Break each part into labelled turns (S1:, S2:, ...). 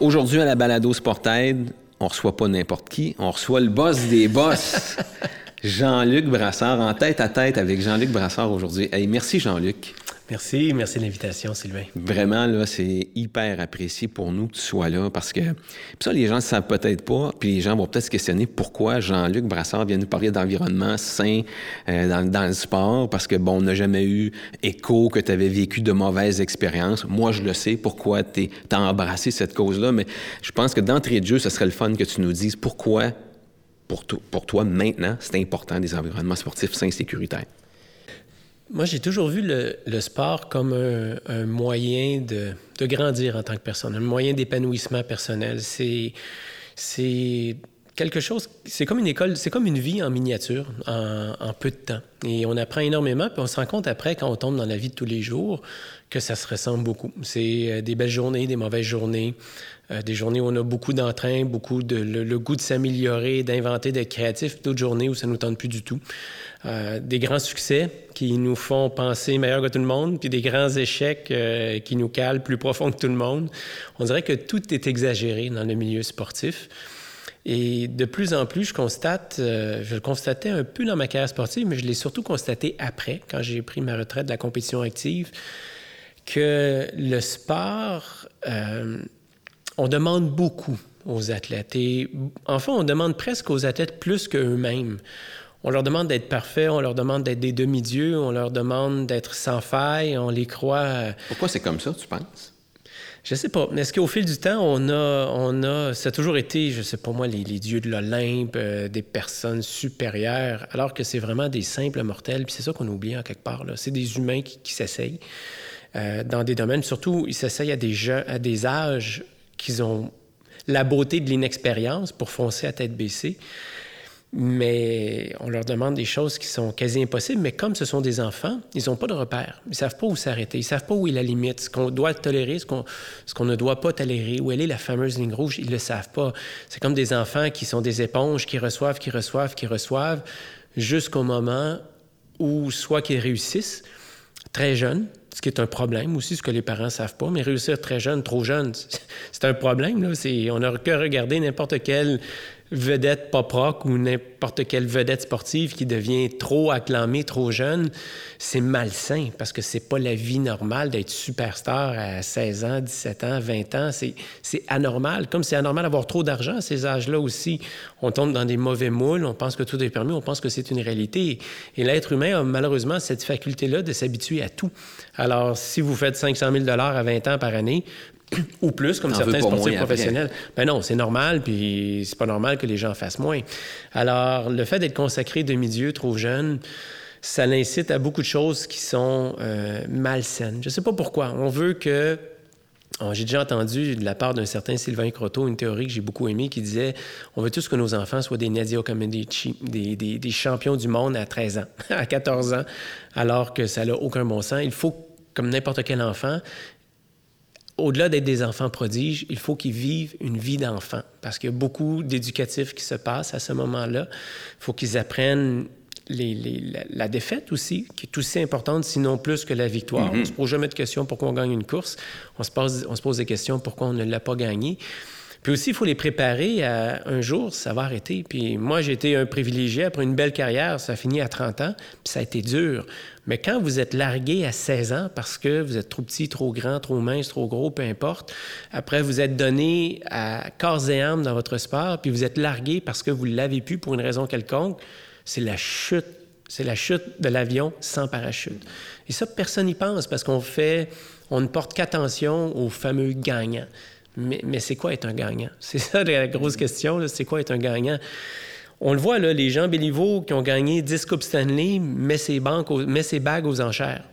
S1: Aujourd'hui, à la balado Sportaid, on reçoit pas n'importe qui, on reçoit le boss des boss, Jean-Luc Brassard, en tête à tête avec Jean-Luc Brassard aujourd'hui. Hey, merci Jean-Luc.
S2: Merci, merci de l'invitation, Sylvain.
S1: Vraiment, là, c'est hyper apprécié pour nous que tu sois là parce que ça, les gens ne savent peut-être pas, puis les gens vont peut-être se questionner pourquoi Jean-Luc Brassard vient nous parler d'environnement sain euh, dans, le sport parce que, bon, on n'a jamais eu écho que tu avais vécu de mauvaises expériences. Moi, je le sais pourquoi tu as embrassé cette cause-là, mais je pense que d'entrée de jeu, ce serait le fun que tu nous dises pourquoi, pour, pour toi, maintenant, c'est important des environnements sportifs sains et sécuritaires.
S2: Moi, j'ai toujours vu le, sport comme un, moyen de, grandir en tant que personne, un moyen d'épanouissement personnel. C'est, quelque chose, c'est comme une école, c'est comme une vie en miniature, en, en, peu de temps. Et on apprend énormément, puis on se rend compte après, quand on tombe dans la vie de tous les jours, que ça se ressemble beaucoup. C'est des belles journées, des mauvaises journées, euh, des journées où on a beaucoup d'entrain, beaucoup de le, goût de s'améliorer, d'inventer, d'être créatif, d'autres journées où ça ne nous tente plus du tout. Euh, des grands succès qui nous font penser meilleur que tout le monde, puis des grands échecs euh, qui nous calent plus profond que tout le monde. On dirait que tout est exagéré dans le milieu sportif. Et de plus en plus, je constate, je le constatais un peu dans ma carrière sportive, mais je l'ai surtout constaté après, quand j'ai pris ma retraite de la compétition active, que le sport, on demande beaucoup aux athlètes. Et enfin, on demande presque aux athlètes plus qu'eux-mêmes. On leur demande d'être parfaits, on leur demande d'être des demi-dieux, on leur demande d'être sans faille, on les croit.
S1: Pourquoi c'est comme ça, tu penses?
S2: Je sais pas. Est-ce qu'au fil du temps, on a, on a, ça a toujours été, je sais pas moi, les, les dieux de l'Olympe, euh, des personnes supérieures, alors que c'est vraiment des simples mortels. Puis c'est ça qu'on oublie en quelque part. C'est des humains qui, qui s'essayent euh, dans des domaines. Surtout, ils s'essayent à des à des âges qu'ils ont la beauté de l'inexpérience pour foncer à tête baissée mais on leur demande des choses qui sont quasi impossibles. Mais comme ce sont des enfants, ils n'ont pas de repère. Ils ne savent pas où s'arrêter. Ils ne savent pas où est la limite, ce qu'on doit tolérer, ce qu'on, ne doit pas tolérer, où est la fameuse ligne rouge. Ils ne le savent pas. C'est comme des enfants qui sont des éponges, qui reçoivent, qui reçoivent, qui reçoivent, jusqu'au moment où soit qu'ils réussissent très jeunes, ce qui est un problème aussi, ce que les parents savent pas, mais réussir très jeune, trop jeune, c'est un problème. Là. On n'a que regarder n'importe quel vedette pop rock ou n'importe quelle vedette sportive qui devient trop acclamée, trop jeune, c'est malsain parce que c'est pas la vie normale d'être superstar à 16 ans, 17 ans, 20 ans. C'est anormal. Comme c'est anormal d'avoir trop d'argent à ces âges-là aussi. On tombe dans des mauvais moules, on pense que tout est permis, on pense que c'est une réalité. Et l'être humain a malheureusement cette faculté-là de s'habituer à tout. Alors, si vous faites 500 000 à 20 ans par année, ou plus, comme certains sportifs professionnels. Ben non, c'est normal, puis c'est pas normal que les gens fassent moins. Alors, le fait d'être consacré demi-dieu trop jeune, ça l'incite à beaucoup de choses qui sont euh, malsaines. Je sais pas pourquoi. On veut que oh, j'ai déjà entendu de la part d'un certain Sylvain Croteau une théorie que j'ai beaucoup aimée qui disait on veut tous que nos enfants soient des Nadia Comaneci, des, des, des, champions du monde à 13 ans, à 14 ans, alors que ça n'a aucun bon sens. Il faut, comme n'importe quel enfant, au-delà d'être des enfants prodiges, il faut qu'ils vivent une vie d'enfant parce qu'il y a beaucoup d'éducatifs qui se passent à ce moment-là. Il faut qu'ils apprennent les, les, la, la, défaite aussi, qui est aussi importante, sinon plus que la victoire. Mm -hmm. On ne se pose jamais de questions pourquoi on gagne une course. On se pose, on se pose des questions pourquoi on ne l'a pas gagné. Puis aussi, il faut les préparer à un jour, ça va arrêter. Puis moi, j'ai été un privilégié. Après une belle carrière, ça a fini à 30 ans, puis ça a été dur. Mais quand vous êtes largué à 16 ans parce que vous êtes trop petit, trop grand, trop mince, trop gros, peu importe, après vous êtes donné à corps et âme dans votre sport, puis vous êtes largué parce que vous ne l'avez pu pour une raison quelconque, c'est la chute. C'est la chute de l'avion sans parachute. Et ça, personne n'y pense parce qu'on fait, on ne porte qu'attention aux fameux gagnants. Mais, mais c'est quoi être un gagnant? C'est ça la grosse question, c'est quoi être un gagnant? On le voit, là, les gens Béliveau qui ont gagné 10 Coupes Stanley met ses bagues aux enchères.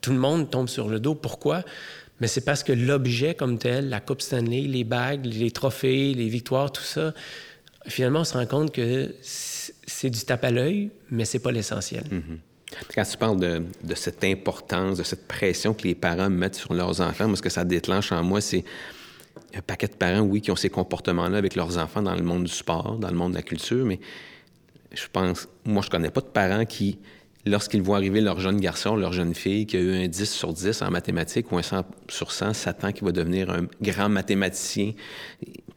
S2: Tout le monde tombe sur le dos. Pourquoi? Mais c'est parce que l'objet comme tel, la Coupe Stanley, les bagues, les trophées, les victoires, tout ça, finalement, on se rend compte que c'est du tape à l'œil, mais c'est pas l'essentiel.
S1: Mm -hmm. Quand tu parles de, de, cette importance, de cette pression que les parents mettent sur leurs enfants, moi, ce que ça déclenche en moi, c'est un paquet de parents, oui, qui ont ces comportements-là avec leurs enfants dans le monde du sport, dans le monde de la culture, mais je pense, moi, je connais pas de parents qui lorsqu'ils voient arriver leur jeune garçon, leur jeune fille qui a eu un 10 sur 10 en mathématiques ou un 100 sur 100, s'attend qu'il va devenir un grand mathématicien.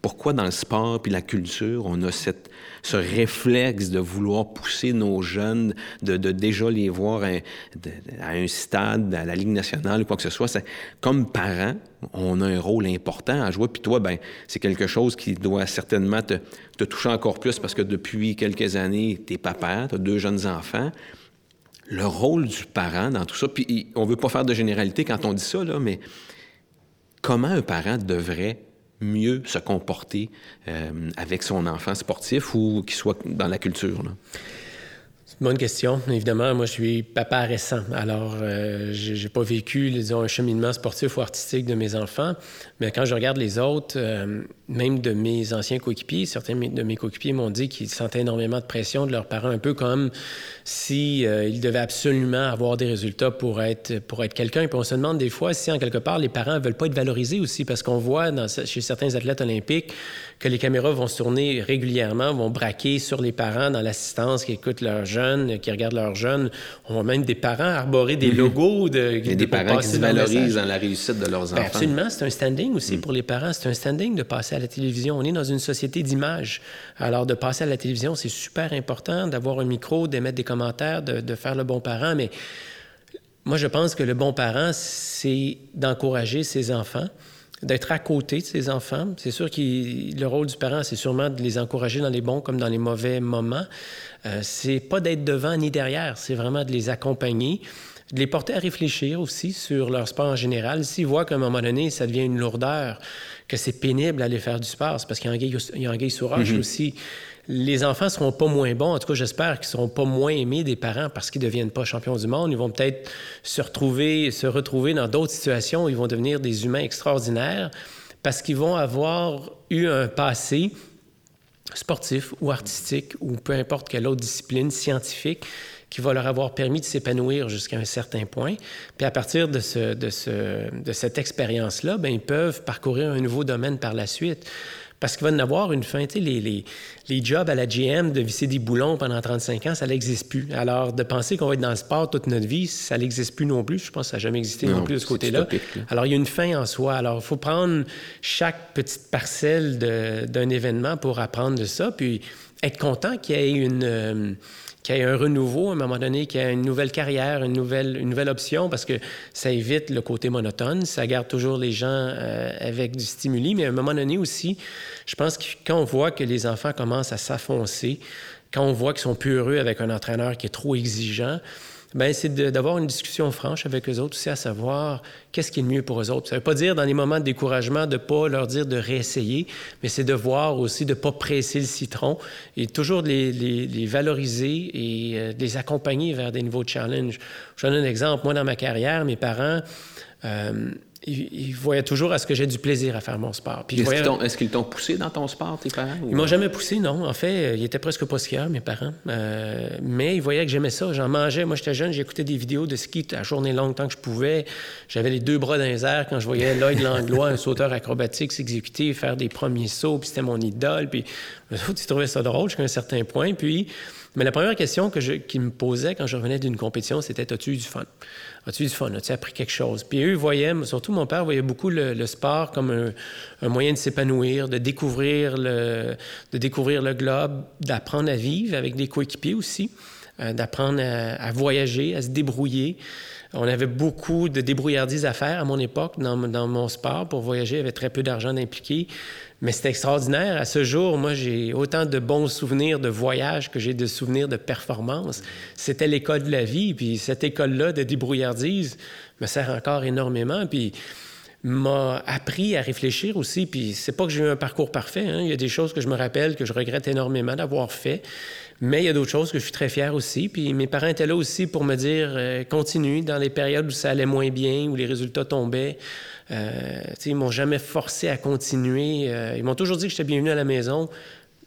S1: Pourquoi dans le sport puis la culture, on a ce réflexe de vouloir pousser nos jeunes, de, déjà les voir à, un stade, à la Ligue nationale ou quoi que ce soit? Comme parents, on a un rôle important à jouer. Puis toi, ben, c'est quelque chose qui doit certainement te, te toucher encore plus parce que depuis quelques années, tu es papa, tu as deux jeunes enfants le rôle du parent dans tout ça. Puis on veut pas faire de généralité quand on dit ça, là, mais comment un parent devrait mieux se comporter euh, avec son enfant sportif ou qu'il soit dans la culture?
S2: Bonne question. Évidemment, moi, je suis papa récent. Alors, euh, j'ai pas vécu, disons, un cheminement sportif ou artistique de mes enfants. Mais quand je regarde les autres, euh, même de mes anciens coéquipiers, certains de mes coéquipiers m'ont dit qu'ils sentaient énormément de pression de leurs parents, un peu comme si euh, ils devaient absolument avoir des résultats pour être, pour être quelqu'un. Et puis on se demande des fois si, en quelque part, les parents veulent pas être valorisés aussi, parce qu'on voit chez certains athlètes olympiques que les caméras vont se tourner régulièrement, vont braquer sur les parents dans l'assistance qui écoutent leurs jeunes, qui regardent leurs jeunes. On voit même des parents arborer des mhm. logos. De,
S1: Il y a des parents qui se valorisent dans la réussite de leurs
S2: ben,
S1: enfants.
S2: absolument, c'est un standing aussi mhm. pour les parents. C'est un standing de passer à la télévision. On est dans une société d'image. Alors, de passer à la télévision, c'est super important d'avoir un micro, d'émettre des commentaires, de, de faire le bon parent, mais moi, je pense que le bon parent, c'est d'encourager ses enfants d'être à côté de ses enfants. C'est sûr que le rôle du parent, c'est sûrement de les encourager dans les bons comme dans les mauvais moments. Euh, c'est pas d'être devant ni derrière, c'est vraiment de les accompagner, de les porter à réfléchir aussi sur leur sport en général. S'ils voient qu'à un moment donné, ça devient une lourdeur, que c'est pénible d'aller faire du sport, c'est parce qu'il y a un gay sur roche aussi les enfants seront pas moins bons. En tout cas, j'espère qu'ils seront pas moins aimés des parents parce qu'ils deviennent pas champions du monde. Ils vont peut-être se retrouver, se retrouver dans d'autres situations où ils vont devenir des humains extraordinaires parce qu'ils vont avoir eu un passé sportif ou artistique ou peu importe quelle autre discipline scientifique qui va leur avoir permis de s'épanouir jusqu'à un certain point. Puis à partir de, ce, de, ce, de cette expérience-là, ben, ils peuvent parcourir un nouveau domaine par la suite. Parce qu'il va en avoir une fin. Tu sais, les, les, les, jobs à la GM de visser des boulons pendant 35 ans, ça n'existe plus. Alors, de penser qu'on va être dans le sport toute notre vie, ça n'existe plus non plus. Je pense que ça n'a jamais existé non, plus de ce côté-là. Alors, il y a une fin en soi. Alors, il faut prendre chaque petite parcelle d'un événement pour apprendre de ça, puis être content qu'il y ait une... Euh, qu'il y ait un renouveau à un moment donné, qu'il y ait une nouvelle carrière, une nouvelle, une nouvelle option, parce que ça évite le côté monotone, ça garde toujours les gens euh, avec du stimuli, mais à un moment donné aussi, je pense que quand on voit que les enfants commencent à s'affoncer, quand on voit qu'ils sont plus heureux avec un entraîneur qui est trop exigeant, ben c'est d'avoir une discussion franche avec eux autres aussi, à savoir qu'est-ce qui est le mieux pour eux autres. Ça ne veut pas dire dans les moments de découragement de ne pas leur dire de réessayer, mais c'est de voir aussi de ne pas presser le citron et toujours de les, les, valoriser et euh, de les accompagner vers des nouveaux challenges. Je donne un exemple. Moi, dans ma carrière, mes parents... Euh, ils, voyaient toujours à ce que j'ai du plaisir à faire mon sport.
S1: Est-ce qu'ils t'ont poussé dans ton sport, tes parents?
S2: Ils m'ont jamais poussé, non. En fait, ils étaient presque pas skieurs, mes parents. Euh, mais ils voyaient que j'aimais ça. J'en mangeais. Moi, j'étais jeune, j'écoutais des vidéos de ski à journée longue tant que je pouvais. J'avais les deux bras dans les airs quand je voyais Lloyd Langlois, un sauteur acrobatique, s'exécuter, faire des premiers sauts, puis c'était mon idole. Puis eux autres, ils trouvaient ça drôle jusqu'à un certain point. Puis mais la première question que je, qu'ils me posaient quand je revenais d'une compétition, c'était As-tu eu du fun? As-tu eu du fun? As-tu appris quelque chose? Puis eux voyaient, surtout mon père, voyait beaucoup le, sport comme un, moyen de s'épanouir, de découvrir le, de découvrir le globe, d'apprendre à vivre avec des coéquipiers aussi, euh, d'apprendre à, voyager, à se débrouiller. On avait beaucoup de débrouillardises à faire à mon époque dans, mon sport. Pour voyager, il y avait très peu d'argent impliqué. Mais c'était extraordinaire. À ce jour, moi, j'ai autant de bons souvenirs de voyage que j'ai de souvenirs de performance. C'était l'école de la vie. Puis cette école-là de débrouillardise me sert encore énormément. Puis m'a appris à réfléchir aussi. Puis c'est pas que j'ai eu un parcours parfait. Hein. Il y a des choses que je me rappelle que je regrette énormément d'avoir fait. Mais il y a d'autres choses que je suis très fier aussi. Puis mes parents étaient là aussi pour me dire euh, continue dans les périodes où ça allait moins bien, où les résultats tombaient. Euh, ils m'ont jamais forcé à continuer. Euh, ils m'ont toujours dit que j'étais bienvenu à la maison,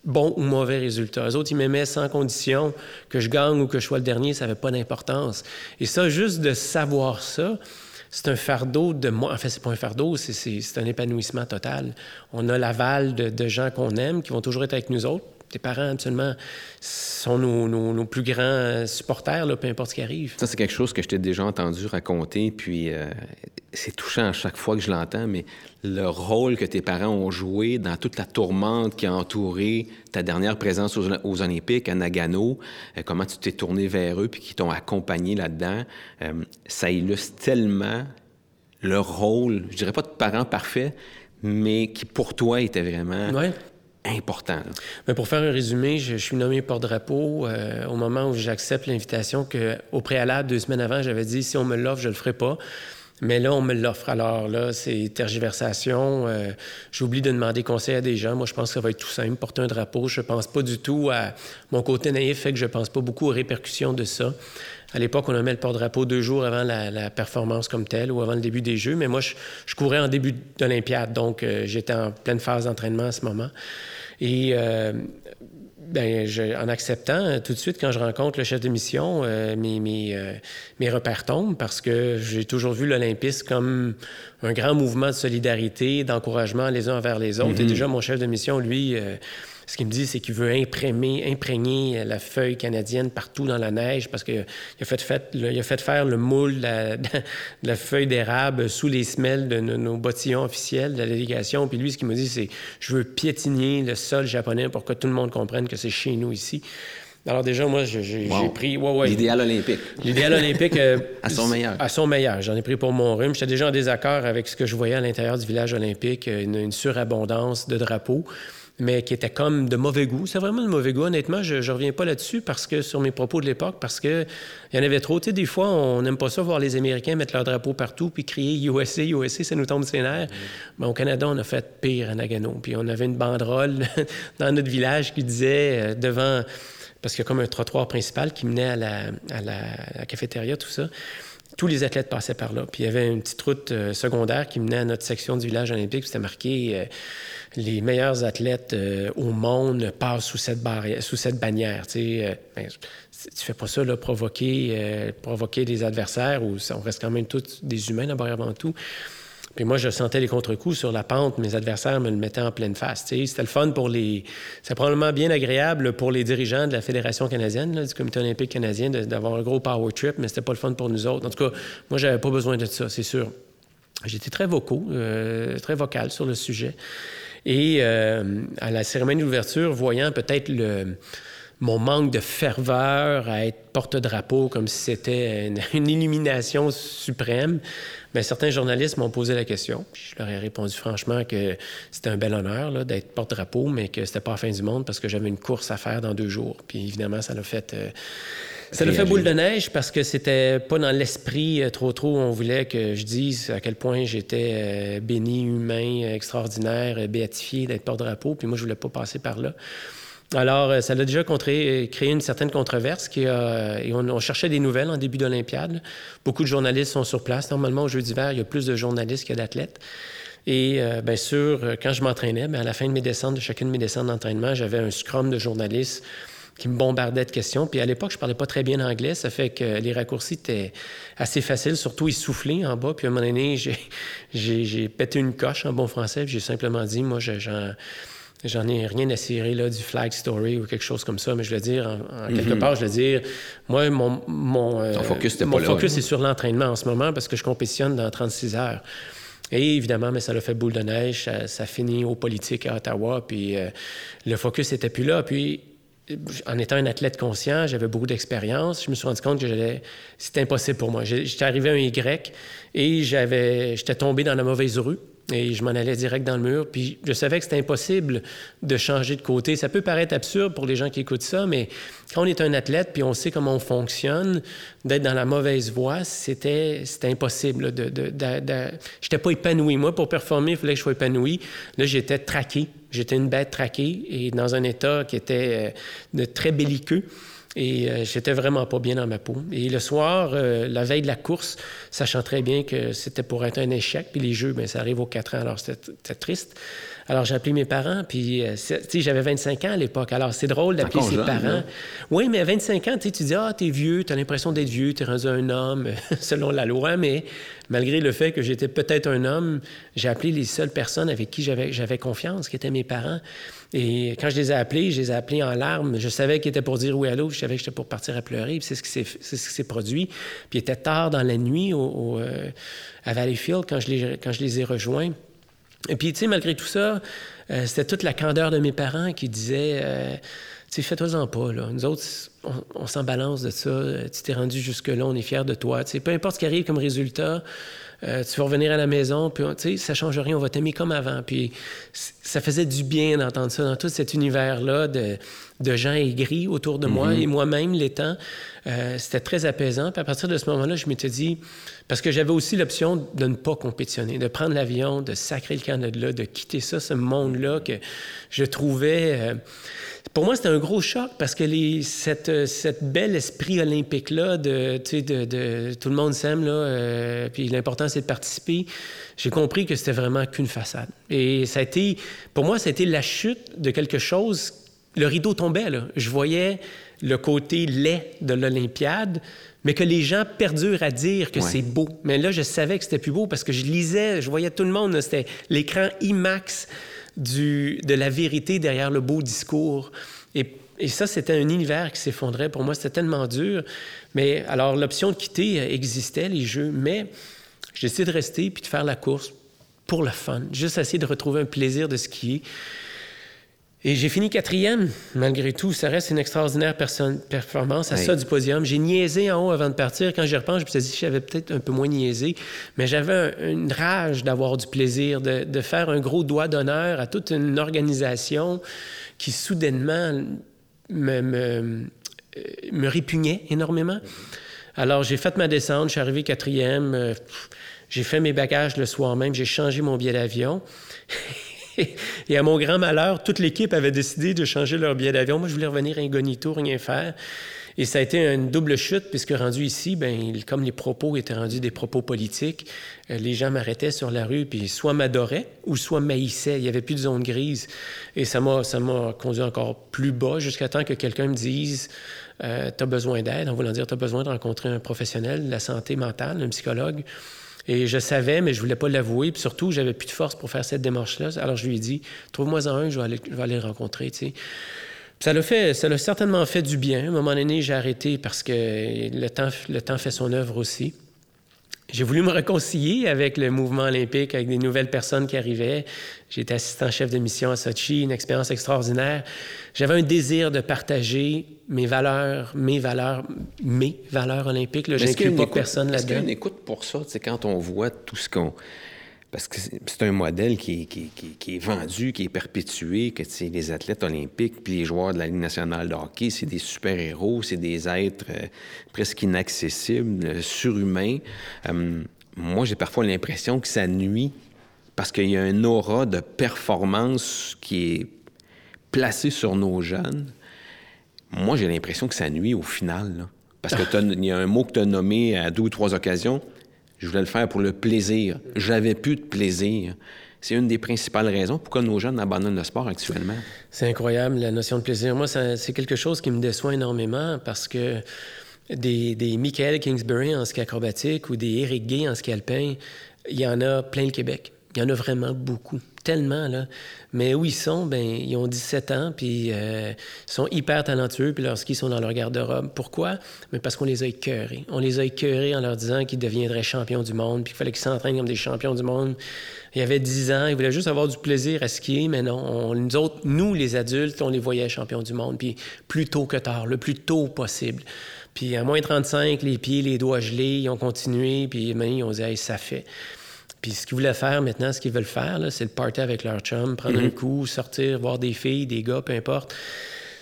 S2: bon ou mauvais résultat. Les autres, ils m'aimaient sans condition, que je gagne ou que je sois le dernier, ça n'avait pas d'importance. Et ça, juste de savoir ça, c'est un fardeau de moi. En fait, c'est pas un fardeau, c'est un épanouissement total. On a l'aval de, de gens qu'on aime, qui vont toujours être avec nous autres tes parents, absolument, sont nos, plus grands supporters, là, peu importe ce qui arrive.
S1: Ça, c'est quelque chose que je t'ai déjà entendu raconter, puis euh, c'est touchant à chaque fois que je l'entends, mais le rôle que tes parents ont joué dans toute la tourmente qui a entouré ta dernière présence aux, Olympiques à Nagano, euh, comment tu t'es tourné vers eux, puis qui t'ont accompagné là-dedans, euh, ça illustre tellement le rôle, je dirais pas de parent parfait, mais qui pour toi était vraiment important.
S2: Mais pour faire un résumé, je, suis nommé porte-drapeau euh, au moment où j'accepte l'invitation que, au préalable, deux semaines avant, j'avais dit si on me l'offre, je le ferai pas. Mais là, on me l'offre. Alors là, c'est tergiversation. Euh, j'oublie de demander conseil à des gens. Moi, je pense que ça va être tout simple, porter un drapeau. Je pense pas du tout à... Mon côté naïf fait que je pense pas beaucoup aux répercussions de ça. À l'époque, on mis le porte-drapeau deux jours avant la, performance comme telle ou avant le début des Jeux. Mais moi, je, courais en début d'Olympiade, donc euh, j'étais en pleine phase d'entraînement à ce moment. Et euh, ben, en acceptant, euh, tout de suite, quand je rencontre le chef de mission, mes, mes, repères tombent parce que j'ai toujours vu l'Olympisme comme un grand mouvement de solidarité, d'encouragement les uns envers les autres. Et mm-hmm. déjà, mon chef de mission, lui, ce qu'il me dit, c'est qu'il veut imprimer, imprégner la feuille canadienne partout dans la neige parce qu'il a fait, fait, a fait faire le moule de la, feuille d'érable sous les semelles de nos, bottillons officiels de la délégation. Puis lui, ce qu'il me dit, c'est je veux piétiner le sol japonais pour que tout le monde comprenne que c'est chez nous ici. Alors déjà, moi, j'ai pris...
S1: L'idéal olympique.
S2: L'idéal olympique... Euh,
S1: à son meilleur.
S2: À son meilleur. J'en ai pris pour mon rhume. J'étais déjà en désaccord avec ce que je voyais à l'intérieur du village olympique, une surabondance de drapeaux mais qui était comme de mauvais goût. C'est vraiment de mauvais goût, honnêtement. Je ne reviens pas là-dessus parce que sur mes propos de l'époque, parce qu'il y en avait trop. Tu sais, des fois, on n'aime pas ça voir les Américains mettre leur drapeau partout puis crier USA, USA, ça nous tombe sur les nerfs. Mais au Canada, on a fait pire à Nagano. Puis on avait une banderole dans notre village qui disait euh, devant. Parce qu'il y a comme un trottoir principal qui menait à la, à la cafétéria, tout ça tous les athlètes passaient par là. Puis il y avait une petite route euh, secondaire qui menait à notre section du village olympique. C'était marqué euh, les meilleurs athlètes euh, au monde passent sous cette, bannière. Tu ne ben, fais pas ça, là, provoquer, provoquer des adversaires, ou on reste quand même tous des humains d'abord avant tout. Puis moi, je sentais les contre-coups sur la pente. Mes adversaires me le mettaient en pleine face. C'était le fun pour les... C'est probablement bien agréable pour les dirigeants de la Fédération canadienne, du Comité olympique canadien, d'avoir un gros power trip, mais c'était pas le fun pour nous autres. En tout cas, moi, j'avais pas besoin de ça, c'est sûr. J'étais très vocaux, euh, très vocal sur le sujet. Et euh, à la cérémonie d'ouverture, voyant peut-être le mon manque de ferveur à être porte-drapeau comme si c'était une, illumination suprême, Bien, certains journalistes m'ont posé la question. Je leur ai répondu franchement que c'était un bel honneur d'être porte-drapeau, mais que c'était pas la fin du monde parce que j'avais une course à faire dans deux jours. Puis évidemment, ça l'a fait. Euh, ça l'a fait boule de neige parce que c'était pas dans l'esprit euh, trop trop. On voulait que je dise à quel point j'étais euh, béni, humain, extraordinaire, béatifié d'être porte-drapeau. Puis moi, je voulais pas passer par là. Alors, euh, ça a déjà créé une certaine controverse qui et on, cherchait des nouvelles en début d'Olympiade. Beaucoup de journalistes sont sur place. Normalement, au Jeux d'hiver, il y a plus de journalistes que d'athlètes. Et euh, bien sûr, euh, quand je m'entraînais, bien, à la fin de mes descentes, de chacune de mes descentes d'entraînement, j'avais un scrum de journalistes qui me bombardaient de questions. Puis à l'époque, je parlais pas très bien anglais. Ça fait que les raccourcis étaient assez faciles, surtout essoufflés en bas. Puis à un moment donné, j'ai pété une coche en bon français. J'ai simplement dit, moi, j'en J'en ai rien à cirer là, du flag story ou quelque chose comme ça, mais je veux dire, en, quelque mhm. part, je veux dire, moi, mon, mon,
S1: euh, focus,
S2: mon focus est sur l'entraînement en ce moment parce que je compétitionne dans 36 heures. Et évidemment, mais ça l'a fait boule de neige, ça, finit aux politiques à Ottawa, puis euh, le focus n'était plus là. Puis, en étant un athlète conscient, j'avais beaucoup d'expérience, je me suis rendu compte que c'était impossible pour moi. J'étais arrivé à un Y et j'étais tombé dans la mauvaise rue. Et je m'en allais direct dans le mur. Puis je savais que c'était impossible de changer de côté. Ça peut paraître absurde pour les gens qui écoutent ça, mais quand on est un athlète puis on sait comment on fonctionne, d'être dans la mauvaise voie, c'était, impossible. J'étais pas épanoui. Moi, pour performer, il fallait que je sois épanoui. Là, j'étais traqué. J'étais une bête traquée et dans un état qui était euh, de très belliqueux. Et euh, j'étais vraiment pas bien dans ma peau. Et le soir, euh, la veille de la course, sachant très bien que c'était pour être un échec, puis les jeux, bien, ça arrive aux quatre ans, alors c'était triste. Alors, j'ai appelé mes parents, puis, euh, tu sais, j'avais 25 ans à l'époque. Alors, c'est drôle d'appeler ses parents. Oui, mais à 25 ans, tu dis, ah, t'es vieux, t'as l'impression d'être vieux, t'es rendu un homme, selon la loi, mais malgré le fait que j'étais peut-être un homme, j'ai appelé les seules personnes avec qui j'avais confiance, qui étaient mes parents. Et quand je les ai appelés, je les ai appelés en larmes. Je savais qu'ils étaient pour dire oui allô, je savais que j'étais pour partir à pleurer. c'est ce qui s'est produit. Puis il était tard dans la nuit au, euh, à Valleyfield quand je, les, quand je les ai rejoints. Et puis, tu sais, malgré tout ça, euh, c'était toute la candeur de mes parents qui disaient, euh, tu sais, fais-toi-en pas, là. Nous autres, on, s'en balance de ça. Tu t'es rendu jusque-là, on est fiers de toi. Peu importe ce qui arrive comme résultat, euh, tu vas revenir à la maison, puis tu sais, ça change rien, on va t'aimer comme avant. Puis ça faisait du bien d'entendre ça dans tout cet univers-là de, de, gens aigris autour de moi mm-hmm. et moi-même l'étant. Euh, c'était très apaisant. Puis à partir de ce moment-là, je m'étais dit, parce que j'avais aussi l'option de ne pas compétitionner, de prendre l'avion, de sacrer le Canada, de quitter ça, ce monde-là que je trouvais. Euh, pour moi, c'était un gros choc parce que les, cette, cette bel esprit olympique-là, de, de, de, tout le monde s'aime, là, euh, puis l'important, c'est de participer, j'ai compris que c'était vraiment qu'une façade. Et ça a été, pour moi, ça a été la chute de quelque chose. Le rideau tombait, là. Je voyais le côté laid de l'Olympiade, mais que les gens perdurent à dire que c'est beau. Mais là, je savais que c'était plus beau parce que je lisais, je voyais tout le monde, c'était l'écran IMAX de la vérité derrière le beau discours. Et, ça, c'était un univers qui s'effondrait. Pour moi, c'était tellement dur. Mais alors, l'option de quitter existait, les jeux, mais j'ai décidé de rester puis de faire la course pour le fun, juste essayer de retrouver un plaisir de skier. Et j'ai fini quatrième, malgré tout. Ça reste une extraordinaire performance à ça du podium. J'ai niaisé en haut avant de partir. Quand j'y repense, je me suis dit, j'avais peut-être un peu moins niaisé, mais j'avais une rage d'avoir du plaisir, de, faire un gros doigt d'honneur à toute une organisation qui soudainement me, me, me répugnait énormément. Alors, j'ai fait ma descente, je suis arrivé quatrième, euh, j'ai fait mes bagages le soir même, j'ai changé mon billet d'avion. Et à mon grand malheur, toute l'équipe avait décidé de changer leur billet d'avion. Moi, je voulais revenir incognito, rien faire. Et ça a été une double chute, puisque rendu ici, ben, comme les propos étaient rendus des propos politiques, euh, les gens m'arrêtaient sur la rue, puis soit m'adoraient ou soit m'haïssaient. Il n'y avait plus de zone grise. Et ça m'a, conduit encore plus bas jusqu'à temps que quelqu'un me dise euh, Tu as besoin d'aide, en voulant dire Tu as besoin de rencontrer un professionnel de la santé mentale, un psychologue. Et je savais, mais je voulais pas l'avouer. Puis surtout, j'avais plus de force pour faire cette démarche-là. Alors je lui ai dit, trouve-moi un, je vais aller, je vais le rencontrer. Ça l'a fait, ça l'a certainement fait du bien. À un moment donné, j'ai arrêté parce que le temps, le temps fait son œuvre aussi. J'ai voulu me réconcilier avec le mouvement olympique, avec des nouvelles personnes qui arrivaient. J'étais assistant chef de mission à Sochi, une expérience extraordinaire. J'avais un désir de partager mes valeurs, mes valeurs, mes valeurs olympiques. Je n'inclus pas personne là-dedans. Est-ce
S1: qu'il y a une écoute pour ça? C'est quand on voit tout ce qu'on parce que c'est un modèle qui est, vendu, qui est perpétué, que les athlètes olympiques puis les joueurs de la Ligue nationale de hockey, c'est des super-héros, c'est des êtres euh, presque inaccessibles, euh, surhumains. Euh, moi, j'ai parfois l'impression que ça nuit parce qu'il y a un aura de performance qui est placé sur nos jeunes. Moi, j'ai l'impression que ça nuit au final. Parce qu'il y a un mot que tu as nommé à deux ou trois occasions, je voulais le faire pour le plaisir. J'avais plus de plaisir. C'est une des principales raisons pourquoi nos jeunes abandonnent le sport actuellement.
S2: C'est incroyable, la notion de plaisir. Moi, c'est quelque chose qui me déçoit énormément parce que des, des Michael Kingsbury en ski acrobatique ou des Eric Gay en ski alpin, il y en a plein le Québec. Il y en a vraiment beaucoup tellement, là. Mais où ils sont, ben ils ont 17 ans, puis euh, ils sont hyper talentueux, puis skis sont dans leur garde-robe. Pourquoi? Mais parce qu'on les a écœurés. On les a écœurés en leur disant qu'ils deviendraient champions du monde, puis qu'il fallait qu'ils s'entraînent comme des champions du monde. Il y avait 10 ans, ils voulaient juste avoir du plaisir à skier, mais non. nous autres, nous, les adultes, on les voyait champions du monde, puis plus tôt que tard, le plus tôt possible. Puis à moins 35, les pieds, les doigts gelés, ils ont continué, puis ils ont dit hey, ça fait ». Puis ce qu'ils voulaient faire maintenant, ce qu'ils veulent faire, c'est le party avec leur chum, prendre un mhm. coup, sortir, voir des filles, des gars, peu importe.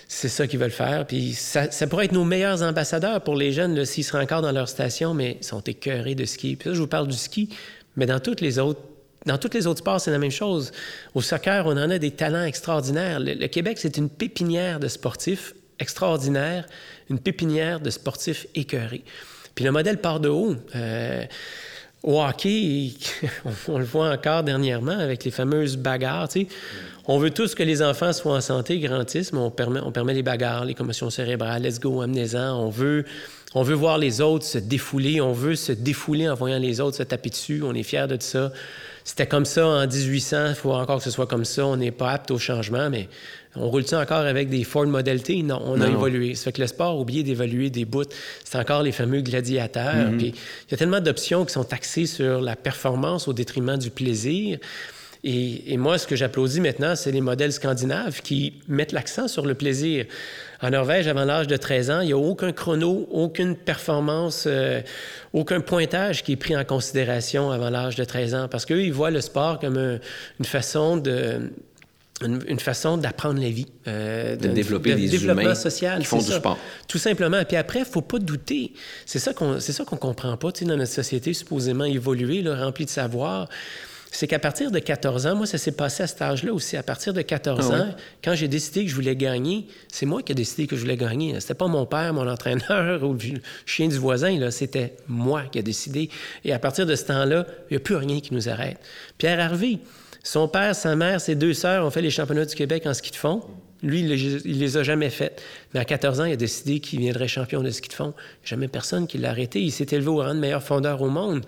S2: C'est ça qu'ils veulent faire. Puis ça, pourrait être nos meilleurs ambassadeurs pour les jeunes s'ils seraient encore dans leur station, mais ils sont écœurés de ski. Puis là, je vous parle du ski, mais dans toutes les autres dans tous les autres sports, c'est la même chose. Au soccer, on en a des talents extraordinaires. Le, Québec, c'est une pépinière de sportifs extraordinaires, une pépinière de sportifs écœurés. Puis le modèle part de haut. Euh, Au hockey, on, le voit encore dernièrement avec les fameuses bagarres. On veut tous que les enfants soient en santé, grandissent, mais on permet, les bagarres, les commotions cérébrales, let's go, amenez-en. On veut, on veut voir les autres se défouler, on veut se défouler en voyant les autres se taper dessus, on est fiers de ça. C'était comme ça en 1800, il faut encore que ce soit comme ça, on n'est pas apte au changement, mais on roule ça encore avec des Ford Model T? Non, on a évolué. Ça fait que le sport a oublié d'évaluer des bouts. C'est encore les fameux gladiateurs. Mm-hmm. il y a tellement d'options qui sont axées sur la performance au détriment du plaisir. Et, moi, ce que j'applaudis maintenant, c'est les modèles scandinaves qui mettent l'accent sur le plaisir. En Norvège, avant l'âge de 13 ans, il n'y a aucun chrono, aucune performance, euh, aucun pointage qui est pris en considération avant l'âge de 13 ans, parce qu'eux, ils voient le sport comme une façon de une, façon d'apprendre la vie.
S1: Euh, de, développer des développement humains
S2: social,
S1: qui font du sport.
S2: Tout simplement. Puis après, il ne faut pas douter. C'est ça qu'on ne comprend pas dans notre société supposément évoluée, là, remplie de savoir. C'est qu'à partir de 14 ans, moi, ça s'est passé à cet âge-là aussi. À partir de 14 ah ans, quand j'ai décidé que je voulais gagner, c'est moi qui ai décidé que je voulais gagner. C'était pas mon père, mon entraîneur ou le chien du voisin, là. C'était moi qui ai décidé. Et à partir de ce temps-là, il n'y a plus rien qui nous arrête. Pierre Harvey, son père, sa mère, ses deux sœurs ont fait les championnats du Québec en ski de fond. Lui, il les a jamais faites. Mais à 14 ans, il a décidé qu'il viendrait champion de ski de fond. Jamais personne qui l'a arrêté. Il s'est élevé au rang de meilleur fondeur au monde.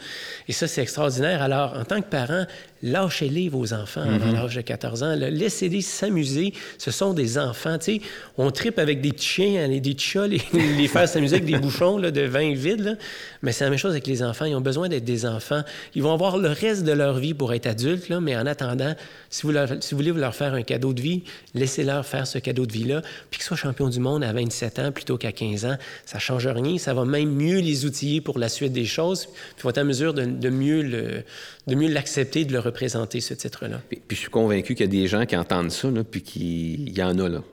S2: Et ça, c'est extraordinaire. Alors, en tant que parent, lâchez-les vos enfants à mm-hmm. l'âge de 14 ans. Laissez-les s'amuser. Ce sont des enfants. Tu sais, on tripe avec des petits chiens, des petits chats, les, les faire s'amuser avec des bouchons là, de vin vide. Là. Mais c'est la même chose avec les enfants. Ils ont besoin d'être des enfants. Ils vont avoir le reste de leur vie pour être adultes. Là, mais en attendant, si vous, si vous voulez leur faire un cadeau de vie, laissez-leur faire ce cadeau de vie-là. Puis qu'ils soient champions du monde à 27 ans plutôt qu'à 15 ans, ça ne change rien. Ça va même mieux les outiller pour la suite des choses. Puis faut être en mesure de, mieux de l'accepter, de le représenter, ce titre-là.
S1: Puis, je suis convaincu qu'il y a des gens qui entendent ça, puis qu'il y en a. Là.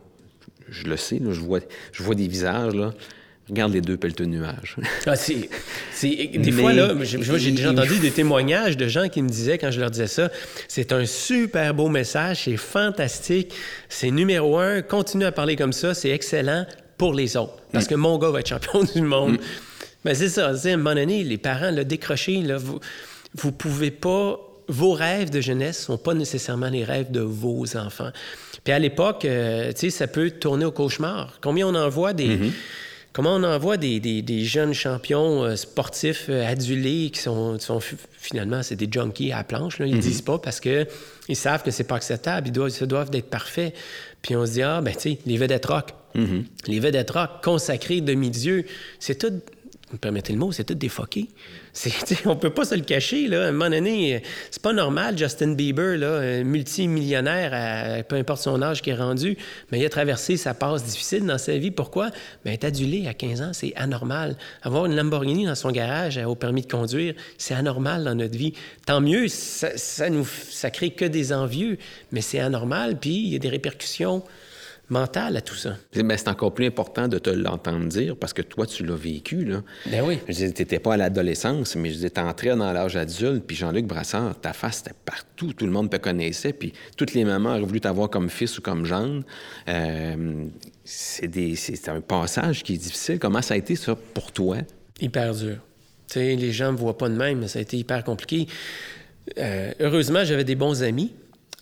S1: Je le sais, je, vois, je vois des visages. Là. Regarde les deux pelleteux de nuages.
S2: ah, c'est, des fois, là, j'ai déjà entendu des témoignages de gens qui me disaient, quand je leur disais ça, c'est un super beau message, c'est fantastique, c'est numéro un, continue à parler comme ça, c'est excellent pour les autres. Parce mm. que mon gars va être champion du monde. Mm. Mais c'est ça, à un moment donné, les parents, le décrocher, là, vous, vous pouvez pas vos rêves de jeunesse sont pas nécessairement les rêves de vos enfants. Puis à l'époque, euh, tu sais, ça peut tourner au cauchemar. Combien on en voit des, mm-hmm. Comment on envoie des, des, jeunes champions euh, sportifs euh, adulés qui sont, sont finalement, c'est des junkies à la planche. Là. Ils ne mm-hmm. disent pas parce qu'ils savent que c'est pas acceptable. Ils doivent, doivent d'être parfaits. Puis on se dit, ah, ben, tu sais, les vedettes rock. Mm-hmm. Les vedettes rock consacrés demi-dieu, c'est tout vous permettez le mot, c'est tout défoqué. On peut pas se le cacher. Là. À un moment donné, c'est pas normal, Justin Bieber, là, multimillionnaire, peu importe son âge qui est rendu, mais il a traversé sa passe difficile dans sa vie. Pourquoi? Bien, être adulé à 15 ans, c'est anormal. Avoir une Lamborghini dans son garage au permis de conduire, c'est anormal dans notre vie. Tant mieux, ça, ça, nous, ça crée que des envieux, mais c'est anormal, puis il y a des répercussions mental à tout ça.
S1: Mais c'est encore plus important de te l'entendre dire parce que toi, tu l'as vécu. Là.
S2: Ben oui.
S1: Je disais, t'étais pas à l'adolescence, mais je disais, t'entrais dans l'âge adulte, puis Jean-Luc Brassard, ta face, était partout. Tout le monde te connaissait, puis toutes les mamans auraient voulu t'avoir comme fils ou comme gendre. Euh, c'est, un passage qui est difficile. Comment ça a été, ça, pour toi?
S2: Hyper dur. Tu sais, les gens me voient pas de même, mais ça a été hyper compliqué. Euh, heureusement, j'avais des bons amis,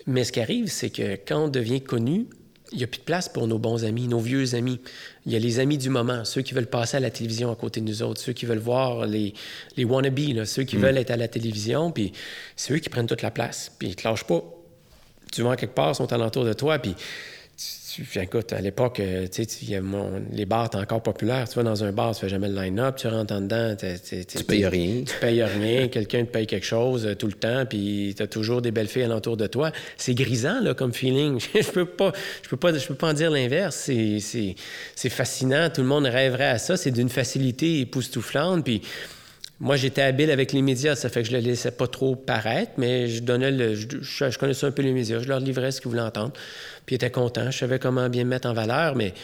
S2: mais ce qui arrive, c'est que quand on devient connu, il n'y a plus de place pour nos bons amis, nos vieux amis. Il y a les amis du moment, ceux qui veulent passer à la télévision à côté de nous autres, ceux qui veulent voir les, les wannabes, ceux qui mm. veulent être à la télévision, puis c'est eux qui prennent toute la place. Puis ils ne te lâchent pas. Tu vas quelque part, ils sont alentour de toi, puis écoute, à l'époque, euh, les bars étaient encore populaires. Tu vas dans un bar, tu fais jamais le line-up, tu rentres en dedans.
S1: tu payes rien.
S2: Tu payes rien. Quelqu'un te paye quelque chose euh, tout le temps, puis tu as toujours des belles filles alentour de toi. C'est grisant, là, comme feeling. je peux pas, je peux pas, je peux pas en dire l'inverse. C'est fascinant. Tout le monde rêverait à ça. C'est d'une facilité époustouflante. Puis moi, j'étais habile avec les médias, ça fait que je ne laissais pas trop paraître, mais je donnais le. Je, connaissais un peu les médias, je leur livrais ce qu'ils voulaient entendre. Puis ils étaient contents, je savais comment bien me mettre en valeur, mais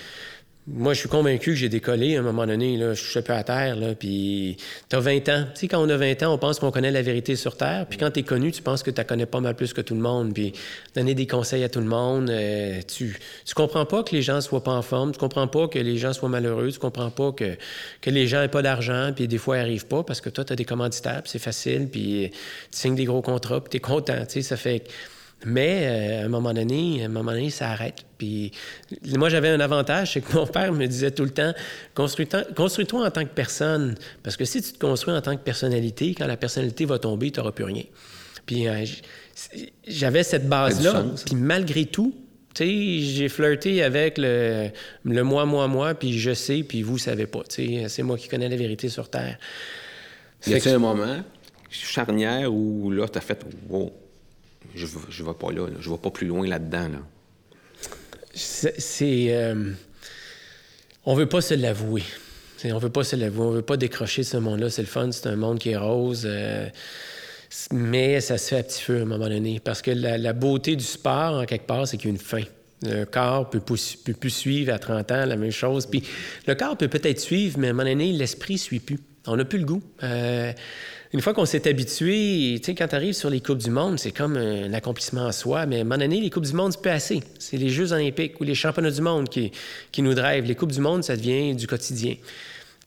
S2: moi, je suis convaincu que j'ai décollé à un moment donné. Là, je suis peu à terre. Là, puis tu as 20 ans. Tu sais, quand on a 20 ans, on pense qu'on connaît la vérité sur Terre. Puis quand tu es connu, tu penses que la connais pas mal plus que tout le monde. Puis donner des conseils à tout le monde. Euh, tu, tu comprends pas que les gens soient pas en forme. Tu comprends pas que les gens soient malheureux. Tu comprends pas que, que les gens n'aient pas d'argent. Puis des fois, ils arrivent pas parce que toi, tu as des commanditaires. c'est facile. Puis tu signes des gros contrats. Puis tu es content. Tu sais, ça fait mais euh, à un moment donné, à un moment donné, ça arrête. Puis moi, j'avais un avantage, c'est que mon père me disait tout le temps construis-toi en tant que personne. Parce que si tu te construis en tant que personnalité, quand la personnalité va tomber, tu n'auras plus rien. Puis euh, j'avais cette base-là. Puis malgré tout, tu sais, j'ai flirté avec le, le moi, moi, moi, puis je sais, puis vous savez pas. Tu sais, c'est moi qui connais la vérité sur Terre.
S1: Y a-t-il un moment charnière où là, tu as fait je ne vais pas là, je ne vais pas plus loin là-dedans. Là.
S2: C'est. Euh, on veut pas se l'avouer. On veut pas se l'avouer. On veut pas décrocher ce monde-là. C'est le fun, c'est un monde qui est rose. Euh, mais ça se fait à petit feu à un moment donné. Parce que la, beauté du sport, en quelque part, c'est qu'il y a une fin. Le corps peut, peut plus suivre à 30 ans la même chose. Puis le corps peut peut-être suivre, mais à un moment donné, l'esprit ne suit plus. On n'a plus le goût. Euh, une fois qu'on s'est habitué, tu sais, quand tu arrives sur les Coupes du Monde, c'est comme un accomplissement en soi, mais à un moment donné, les Coupes du Monde, c'est pas assez. C'est les Jeux olympiques ou les championnats du monde qui, nous drivent. Les Coupes du Monde, ça devient du quotidien.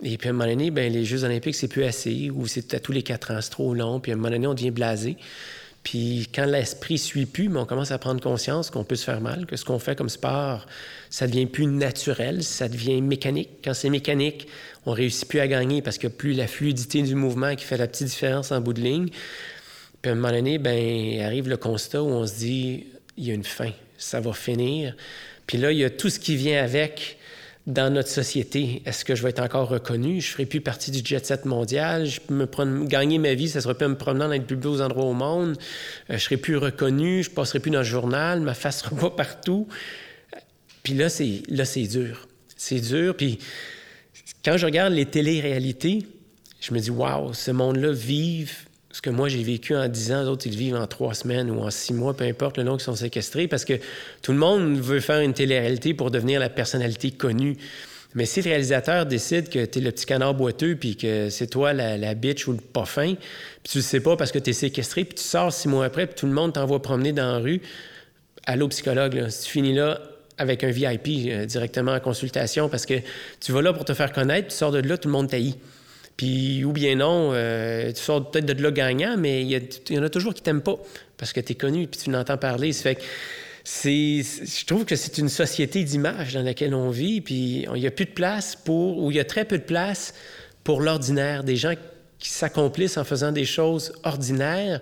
S2: Et puis à un moment donné, ben, les Jeux olympiques, c'est plus assez, ou c'est à tous les quatre ans, c'est trop long, puis à un moment donné, on devient blasé. Puis quand l'esprit suit plus, mais on commence à prendre conscience qu'on peut se faire mal, que ce qu'on fait comme sport, ça devient plus naturel, ça devient mécanique. Quand c'est mécanique, on réussit plus à gagner parce qu'il n'y a plus la fluidité du mouvement qui fait la petite différence en bout de ligne. Puis à un moment donné, ben arrive le constat où on se dit, il y a une fin, ça va finir. Puis là, il y a tout ce qui vient avec dans notre société. Est-ce que je vais être encore reconnu? Je ne ferai plus partie du jet set mondial. Je peux me gagner ma vie, ça serait plus me promenant dans les plus beaux endroits au monde. Euh, je ne serai plus reconnu, je ne passerai plus dans le journal, ma face ne sera pas partout. Puis là, c'est, là, c'est dur. C'est dur. Puis quand je regarde les télé-réalités, je me dis, waouh, ce monde-là vive ce que moi j'ai vécu en 10 ans, d'autres ils vivent en trois semaines ou en six mois, peu importe le nom qu'ils sont séquestrés, parce que tout le monde veut faire une télé-réalité pour devenir la personnalité connue. Mais si le réalisateur décide que tu es le petit canard boiteux, puis que c'est toi la, bitch ou le pas fin, puis tu le sais pas parce que tu es séquestré, puis tu sors six mois après, puis tout le monde t'envoie promener dans la rue, allô psychologue, si tu finis là avec un VIP euh, directement en consultation, parce que tu vas là pour te faire connaître, puis tu sors de là, tout le monde taillit. Puis, ou bien non, euh, tu sors peut-être de là gagnant, mais il y, en a toujours qui t'aiment pas parce que tu es connu puis tu n'entends parler. Ça fait que c'est, je trouve que c'est une société d'image dans laquelle on vit, puis il n'y a plus de place pour, ou il y a très peu de place pour l'ordinaire, des gens qui s'accomplissent en faisant des choses ordinaires,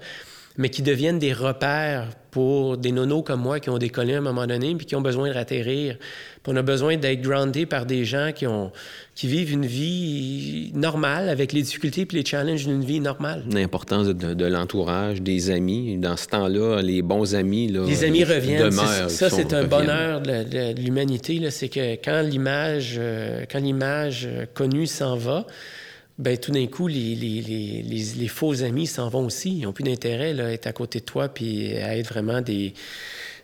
S2: mais qui deviennent des repères pour des nonos comme moi qui ont décollé à un moment donné puis qui ont besoin de ratterrir. Puis on a besoin d'être groundé par des gens qui, ont, qui vivent une vie normale avec les difficultés puis les challenges d'une vie normale.
S1: L'importance de, l'entourage, des amis. Dans ce temps-là, les bons amis là,
S2: Les amis reviennent. ça, c'est un bonheur de, l'humanité. C'est que quand l'image, euh, quand l'image euh, connue s'en va, ben tout d'un coup, les, les, les, les, faux amis s'en vont aussi. Ils n'ont plus d'intérêt à être à côté de toi puis à être vraiment des,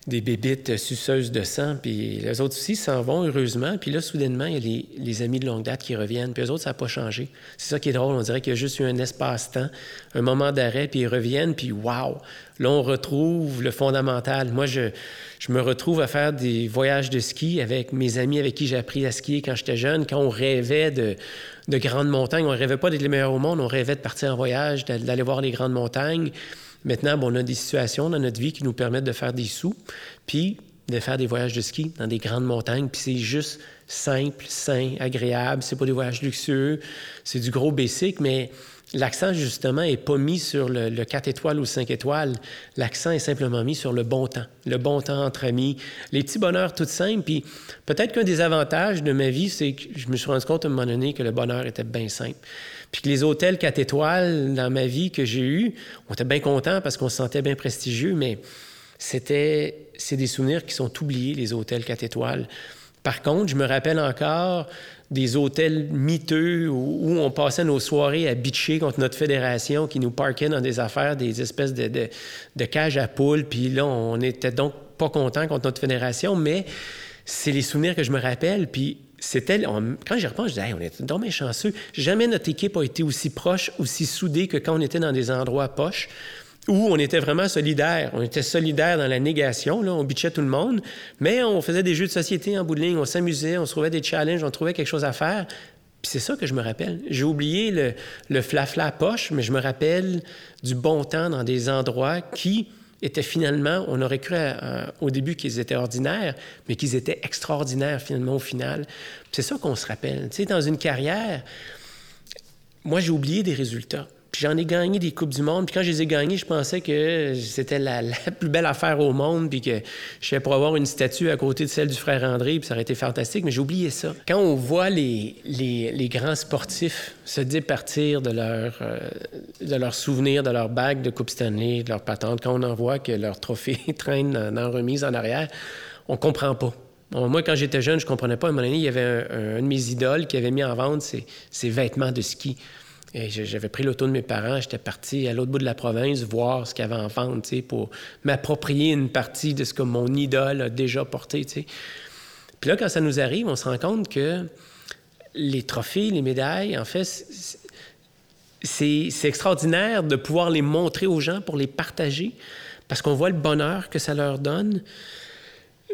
S2: des bébites suceuses de sang. Puis les autres aussi s'en vont, heureusement. Puis là, soudainement, il y a les, amis de longue date qui reviennent. Puis les autres, ça n'a pas changé. C'est ça qui est drôle. On dirait qu'il y a juste eu un espace-temps, un moment d'arrêt, puis ils reviennent. Puis waouh! Là, on retrouve le fondamental. Moi, je, je me retrouve à faire des voyages de ski avec mes amis avec qui j'ai appris à skier quand j'étais jeune, quand on rêvait de, de grandes montagnes. On rêvait pas d'être les meilleurs au monde, on rêvait de partir en voyage, d'aller voir les grandes montagnes. Maintenant, bon, on a des situations dans notre vie qui nous permettent de faire des sous, puis de faire des voyages de ski dans des grandes montagnes, puis c'est juste simple, sain, agréable. C'est pas des voyages luxueux, c'est du gros basic, mais l'accent, justement, n'est pas mis sur le, le, 4 étoiles ou 5 étoiles. L'accent est simplement mis sur le bon temps. Le bon temps entre amis, les petits bonheurs tout simples. Puis peut-être qu'un des avantages de ma vie, c'est que je me suis rendu compte à un moment donné que le bonheur était bien simple. Puis que les hôtels 4 étoiles dans ma vie que j'ai eus, on était bien contents parce qu'on se sentait bien prestigieux, mais c'était, c'est des souvenirs qui sont oubliés, les hôtels 4 étoiles. Par contre, je me rappelle encore des hôtels miteux où, on passait nos soirées à bitcher contre notre fédération qui nous parquait dans des affaires, des espèces de cages à poules. Puis là, on était donc pas content contre notre fédération, mais c'est les souvenirs que je me rappelle. Puis c'était, quand j'y repense, je disais, on est dommage chanceux. Jamais notre équipe a été aussi proche, aussi soudée que quand on était dans des endroits poches où on était vraiment solidaires. On était solidaires dans la négation, on bitchait tout le monde, mais on faisait des jeux de société en bout de ligne, on s'amusait, on se trouvait des challenges, on trouvait quelque chose à faire. C'est ça que je me rappelle. J'ai oublié le, le fla-fla poche, mais je me rappelle du bon temps dans des endroits qui étaient finalement, on aurait cru au début qu'ils étaient ordinaires, mais qu'ils étaient extraordinaires finalement au final. C'est ça qu'on se rappelle. Tu sais, dans une carrière, moi j'ai oublié des résultats. Puis j'en ai gagné des Coupes du Monde. Puis quand je les ai gagnées, je pensais que c'était la, plus belle affaire au monde. Puis que je pour avoir une statue à côté de celle du frère André. Puis ça aurait été fantastique. Mais j'ai oublié ça. Quand on voit les, grands sportifs se départir de leur, euh, de leurs souvenirs, de leur bague de Coupe Stanley, de leur patente, quand on en voit que leur trophée traîne dans, remise en arrière, on comprend pas. moi, quand j'étais jeune, je comprenais pas. À un moment donné, il y avait un, de mes idoles qui avait mis en vente ses vêtements de ski. J'avais pris l'auto de mes parents, j'étais parti à l'autre bout de la province voir ce qu'il y avait en vente, pour m'approprier une partie de ce que mon idole a déjà porté, Puis là, quand ça nous arrive, on se rend compte que les trophées, les médailles, en fait, c'est extraordinaire de pouvoir les montrer aux gens pour les partager, parce qu'on voit le bonheur que ça leur donne.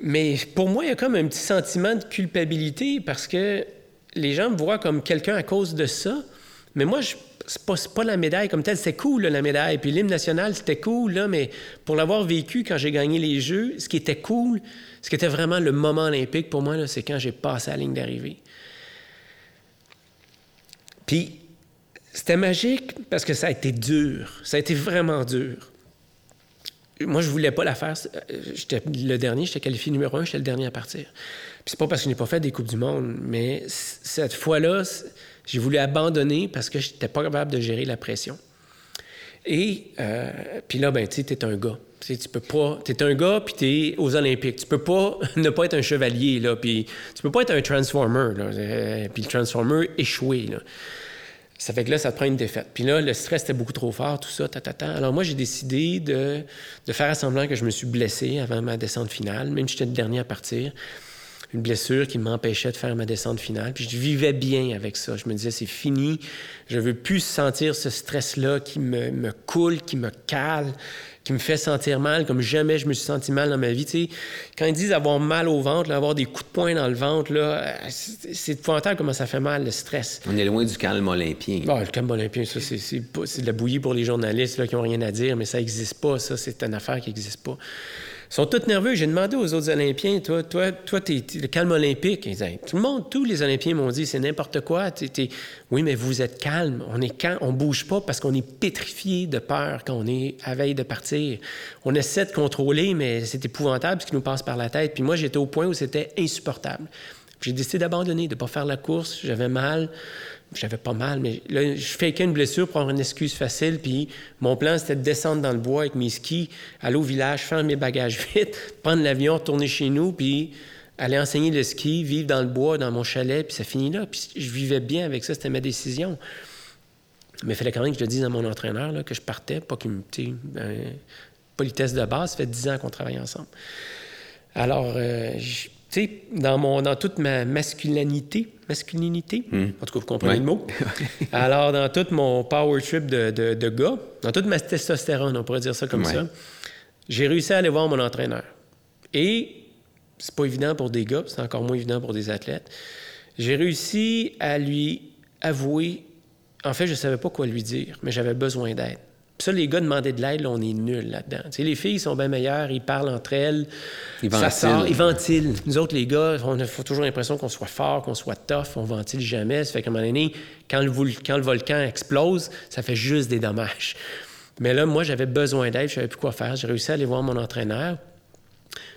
S2: Mais pour moi, il y a comme un petit sentiment de culpabilité, parce que les gens me voient comme quelqu'un à cause de ça, mais moi, c'est pas, pas la médaille comme telle. C'était cool, la médaille. Puis l'hymne national, c'était cool, mais pour l'avoir vécu quand j'ai gagné les Jeux, ce qui était cool, ce qui était vraiment le moment olympique pour moi, c'est quand j'ai passé la ligne d'arrivée. Puis c'était magique parce que ça a été dur. Ça a été vraiment dur. Moi, je voulais pas la faire. J'étais le dernier, j'étais qualifié numéro un, j'étais le dernier à partir. Puis c'est pas parce que je n'ai pas fait des Coupes du Monde, mais cette fois-là, j'ai voulu abandonner parce que je n'étais pas capable de gérer la pression. Et euh, puis là, ben, tu es un gars. Tu peux pas. es un gars, puis tu es aux Olympiques. Tu peux pas ne pas être un chevalier, là. Puis tu peux pas être un Transformer, là. Euh, puis le Transformer échoué, là. Ça fait que là, ça te prend une défaite. Puis là, le stress était beaucoup trop fort, tout ça, ta, ta, ta. Alors moi, j'ai décidé de, de faire semblant que je me suis blessé avant ma descente finale, même si j'étais le dernier à partir une blessure qui m'empêchait de faire ma descente finale. Puis je vivais bien avec ça. Je me disais, c'est fini. Je veux plus sentir ce stress-là qui me, me, coule, qui me cale, qui me fait sentir mal comme jamais je me suis senti mal dans ma vie. Tu sais, quand ils disent avoir mal au ventre, avoir des coups de poing dans le ventre, là, c'est épouvantable comment ça fait mal, le stress.
S1: On est loin du calme olympien.
S2: Bon, le calme olympien, ça, c'est de la bouillie pour les journalistes là, qui n'ont rien à dire, mais ça n'existe pas. Ça, c'est une affaire qui n'existe pas. Ils sont tous nerveux. J'ai demandé aux autres Olympiens, toi, toi, toi, t'es, le calme olympique. tout le monde, tous les Olympiens m'ont dit, c'est n'importe quoi. Oui, mais vous êtes calme. On est on bouge pas parce qu'on est pétrifié de peur quand on est à veille de partir. On essaie de contrôler, mais c'est épouvantable ce qui nous passe par la tête. Puis moi, j'étais au point où c'était insupportable. J'ai décidé d'abandonner, de ne pas faire la course. J'avais mal j'avais pas mal, mais là, je fais une blessure pour avoir une excuse facile. Puis mon plan, c'était de descendre dans le bois avec mes skis, aller au village, faire mes bagages vite, prendre l'avion, retourner chez nous, puis aller enseigner le ski, vivre dans le bois, dans mon chalet, puis ça finit là. Puis je vivais bien avec ça, c'était ma décision. Mais il fallait quand même que je le dise à mon entraîneur là, que je partais, pas qu'il me. Ben, politesse de base, ça fait dix ans qu'on travaille ensemble. Alors, euh, dans, mon, dans toute ma masculinité, masculinité, hmm. en tout cas, vous comprenez le mot. Alors, dans tout mon power trip de, de, gars, dans toute ma testostérone, on pourrait dire ça comme ça, j'ai réussi à aller voir mon entraîneur. Et c'est pas évident pour des gars, c'est encore moins évident pour des athlètes. J'ai réussi à lui avouer, en fait, je savais pas quoi lui dire, mais j'avais besoin d'aide. Ça, les gars demandaient de l'aide, on est nuls là-dedans. Tu sais, les filles sont bien meilleures, ils parlent entre elles. Ils ventilent. Ça ils ventilent. Nous autres, les gars, on a toujours l'impression qu'on soit fort, qu'on soit tough, on ventile jamais. Ça fait qu'à un moment donné, quand le, quand le volcan explose, ça fait juste des dommages. Mais là, moi, j'avais besoin d'aide, je savais plus quoi faire. J'ai réussi à aller voir mon entraîneur.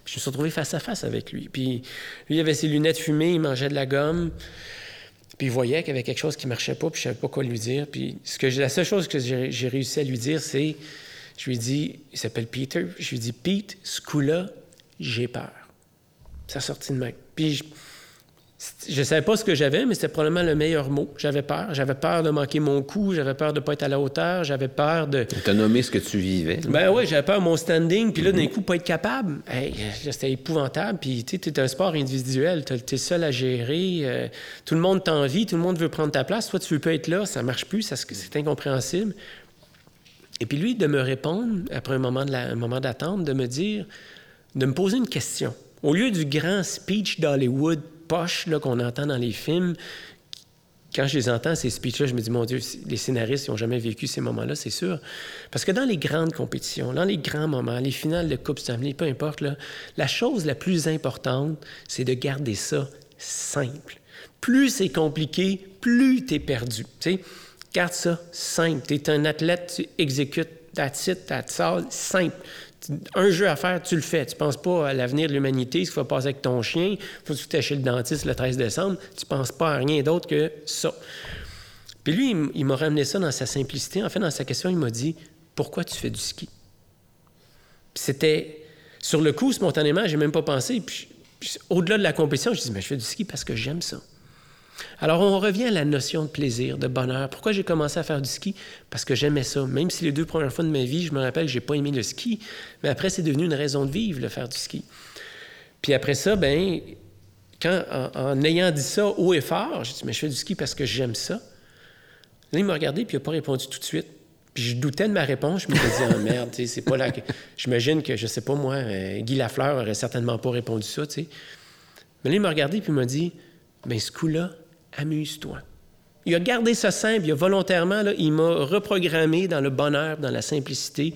S2: Puis je me suis retrouvé face à face avec lui. Puis lui, il avait ses lunettes fumées, il mangeait de la gomme. Puis il voyait qu'il y avait quelque chose qui marchait pas, puis je savais pas quoi lui dire. Puis ce que la seule chose que j'ai réussi à lui dire, c'est, je lui ai dit, il s'appelle Peter, je lui ai dit, Pete, ce coup-là, j'ai peur. Ça sortit de main. Puis je savais pas ce que j'avais, mais c'était probablement le meilleur mot. J'avais peur. J'avais peur de manquer mon coup. J'avais peur de ne pas être à la hauteur. J'avais peur de.
S1: Tu as nommé ce que tu vivais.
S2: Ben oui, j'avais peur de mon standing. Puis là, d'un coup, pas être capable. c'était épouvantable. Puis tu sais, es un sport individuel. Tu es seul à gérer. Euh, tout le monde t'envie. Tout le monde veut prendre ta place. Toi, tu veux pas être là. Ça marche plus. C'est incompréhensible. Et puis lui, de me répondre, après un moment d'attente, de me dire, de me poser une question. Au lieu du grand speech d'Hollywood poche qu'on entend dans les films, quand je les entends, ces speeches-là, je me dis, mon Dieu, les scénaristes, n'ont jamais vécu ces moments-là, c'est sûr. Parce que dans les grandes compétitions, dans les grands moments, les finales de Coupe Stanley, peu importe, là, la chose la plus importante, c'est de garder ça simple. Plus c'est compliqué, plus tu es perdu. sais, Garde ça simple. Tu es un athlète, tu exécutes, ta titre, ta salle, simple un jeu à faire, tu le fais. Tu ne penses pas à l'avenir de l'humanité, ce qu'il va passer avec ton chien, faut que tu t'achètes le dentiste le 13 décembre. Tu ne penses pas à rien d'autre que ça. Puis lui, il m'a ramené ça dans sa simplicité. En fait, dans sa question, il m'a dit Pourquoi tu fais du ski? C'était. Sur le coup, spontanément, j'ai même pas pensé. Puis, au-delà de la compétition, je dis Mais je fais du ski parce que j'aime ça. Alors, on revient à la notion de plaisir, de bonheur. Pourquoi j'ai commencé à faire du ski? Parce que j'aimais ça. Même si les deux premières fois de ma vie, je me rappelle que j'ai pas aimé le ski, mais après, c'est devenu une raison de vivre, le faire du ski. Puis après ça, ben, quand, en, ayant dit ça haut et fort, j'ai dit, mais je fais du ski parce que j'aime ça. Là, il m'a regardé, puis il n'a pas répondu tout de suite. Puis je doutais de ma réponse. Je me dit, oh merde, c'est pas là. J'imagine que, je sais pas moi, euh, Guy Lafleur aurait certainement pas répondu ça. Mais là, il m'a regardé, puis il m'a dit, ben ce coup-là, amuse-toi. Il a gardé ça simple, il a volontairement, là, il m'a reprogrammé dans le bonheur, dans la simplicité.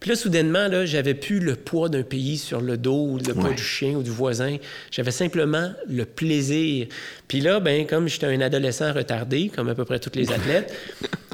S2: Puis là, soudainement, là, j'avais plus le poids d'un pays sur le dos, ou le poids du chien ou du voisin. J'avais simplement le plaisir. Puis là, ben, comme j'étais un adolescent retardé, comme à peu près tous les athlètes,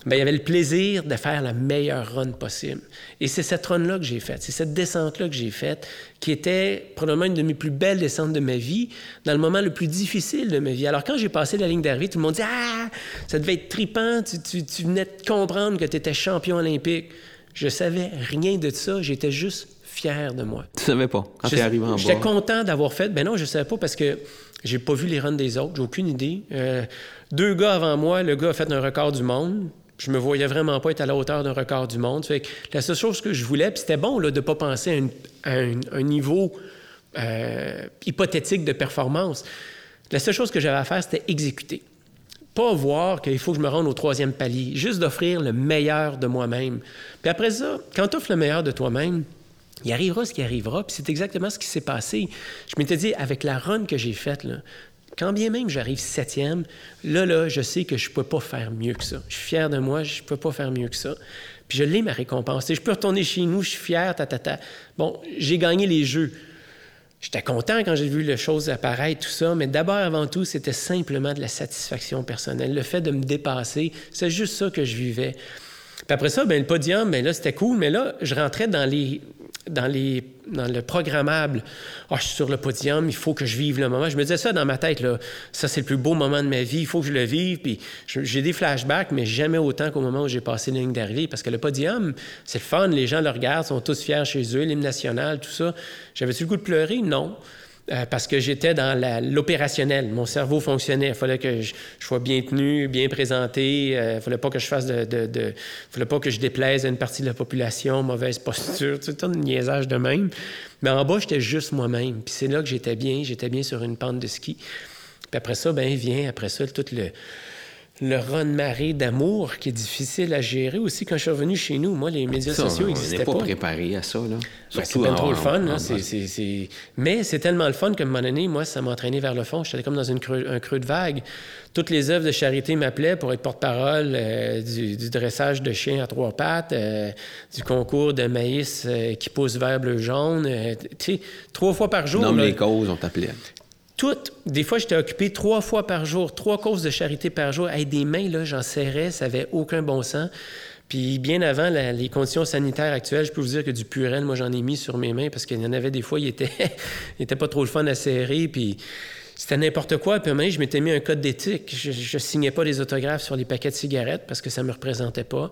S2: ben, il y avait le plaisir de faire la meilleure run possible. Et c'est cette run-là que j'ai faite, c'est cette descente-là que j'ai faite, qui était probablement une de mes plus belles descentes de ma vie, dans le moment le plus difficile de ma vie. Alors, quand j'ai passé la ligne d'arrivée, tout le monde dit Ah, ça devait être tripant, tu, tu venais de comprendre que tu étais champion olympique. Je savais rien de ça, j'étais juste fier de moi.
S1: Tu savais pas quand tu es arrivé en?
S2: J'étais content d'avoir fait. Ben non, je savais pas parce que j'ai pas vu les runs des autres, j'ai aucune idée. Euh, deux gars avant moi, le gars a fait un record du monde je me voyais vraiment pas être à la hauteur d'un record du monde. Fait que la seule chose que je voulais, puis c'était bon là, de ne pas penser à, un, niveau euh, hypothétique de performance. La seule chose que j'avais à faire, c'était exécuter. Pas voir qu'il faut que je me rende au troisième palier, juste d'offrir le meilleur de moi-même. Puis après ça, quand tu offres le meilleur de toi-même, il arrivera ce qui arrivera, puis c'est exactement ce qui s'est passé. Je m'étais dit, avec la run que j'ai faite, là, quand bien même j'arrive septième, là, là, je sais que je ne peux pas faire mieux que ça. Je suis fier de moi, je ne peux pas faire mieux que ça. Puis je l'ai, ma récompense. je peux retourner chez nous, je suis fier, ta, ta, ta. Bon, j'ai gagné les jeux. J'étais content quand j'ai vu les choses apparaître, tout ça, mais d'abord, avant tout, c'était simplement de la satisfaction personnelle. Le fait de me dépasser, c'est juste ça que je vivais. Puis après ça, ben, le podium, ben là, c'était cool, mais là, je rentrais dans les, dans, les, dans le programmable. Ah, je suis sur le podium, il faut que je vive le moment. Je me disais ça dans ma tête, là. Ça, c'est le plus beau moment de ma vie, il faut que je le vive. Puis j'ai des flashbacks, mais jamais autant qu'au moment où j'ai passé la ligne d'arrivée. Parce que le podium, c'est le fun, les gens le regardent, sont tous fiers chez eux, l'hymne national, tout ça. J'avais-tu le goût de pleurer? Non. Euh, parce que j'étais dans l'opérationnel. Mon cerveau fonctionnait. Il fallait que je, sois bien tenu, bien présenté. Il euh, ne fallait pas que je fasse de, de, fallait pas que je déplaise à une partie de la population, mauvaise posture, tout un niaisage de même. Mais en bas, j'étais juste moi-même. Puis c'est là que j'étais bien. J'étais bien sur une pente de ski. Puis après ça, ben vient après ça tout le le run-marée d'amour qui est difficile à gérer aussi quand je suis revenu chez nous. Moi, les médias sociaux n'existaient pas.
S1: On n'est pas préparé à ça. Là.
S2: Ben, c'est bien trop le fun. Mais c'est tellement le fun qu'à un moment donné, moi, ça m'a entraîné vers le fond. J'étais comme dans une un creux de vague. Toutes les œuvres de charité m'appelaient pour être porte-parole euh, du, dressage de chiens à trois pattes, euh, du concours de maïs euh, qui pousse vert, bleu, jaune. tu sais, trois fois par jour.
S1: Nomme les causes, on t'appelait.
S2: Toutes. Des fois, j'étais occupé trois fois par jour, trois causes de charité par jour. Avec des mains, là, j'en serrais, ça n'avait aucun bon sens. Puis bien avant les conditions sanitaires actuelles, je peux vous dire que du purel, moi, j'en ai mis sur mes mains parce qu'il y en avait des fois, il était, pas trop le fun à serrer. Puis c'était n'importe quoi. Puis même, je m'étais mis un code d'éthique. Je, ne signais pas les autographes sur les paquets de cigarettes parce que ça me représentait pas.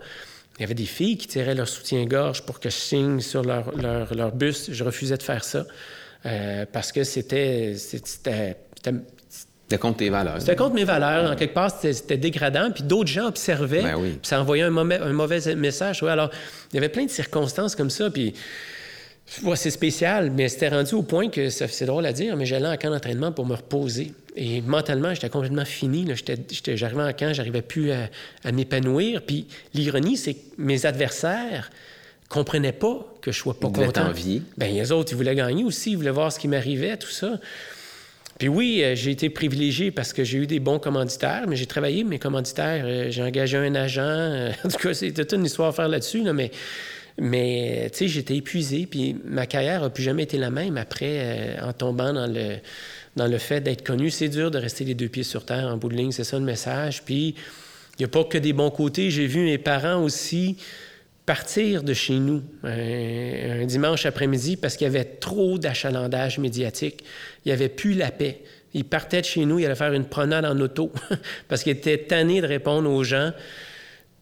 S2: Il y avait des filles qui tiraient leur soutien-gorge pour que je signe sur leur, leur, leur buste. Je refusais de faire ça. Euh, parce que c'était. C'était
S1: contre tes valeurs.
S2: C'était contre mes valeurs. En quelque part, c'était dégradant. Puis d'autres gens observaient.
S1: Ben oui.
S2: Puis ça envoyait un, mauvais, un mauvais message. Ouais, alors, il y avait plein de circonstances comme ça. Puis ouais, c'est spécial, mais c'était rendu au point que c'est drôle à dire, mais j'allais en camp d'entraînement pour me reposer. Et mentalement, j'étais complètement fini. J'arrivais en camp, j'arrivais plus à, à m'épanouir. Puis l'ironie, c'est que mes adversaires comprenaient pas que je sois pas
S1: Ils
S2: content.
S1: t'envier.
S2: Ben les autres, ils voulaient gagner aussi, ils voulaient voir ce qui m'arrivait, tout ça. Puis oui, euh, j'ai été privilégié parce que j'ai eu des bons commanditaires, mais j'ai travaillé mes commanditaires. euh, j'ai engagé un agent. euh, en tout cas, c'est toute une histoire à faire là-dessus, là, mais, mais tu sais, j'étais épuisé. Puis ma carrière n'a plus jamais été la même après, en tombant dans le, dans le fait d'être connu. C'est dur de rester les deux pieds sur terre en bout de ligne, c'est ça le message. Puis il n'y a pas que des bons côtés. J'ai vu mes parents aussi partir de chez nous un, un dimanche après-midi parce qu'il y avait trop d'achalandage médiatique. Il n'y avait plus la paix. Ils partaient de chez nous, ils allaient faire une promenade en auto parce qu'ils étaient tannés de répondre aux gens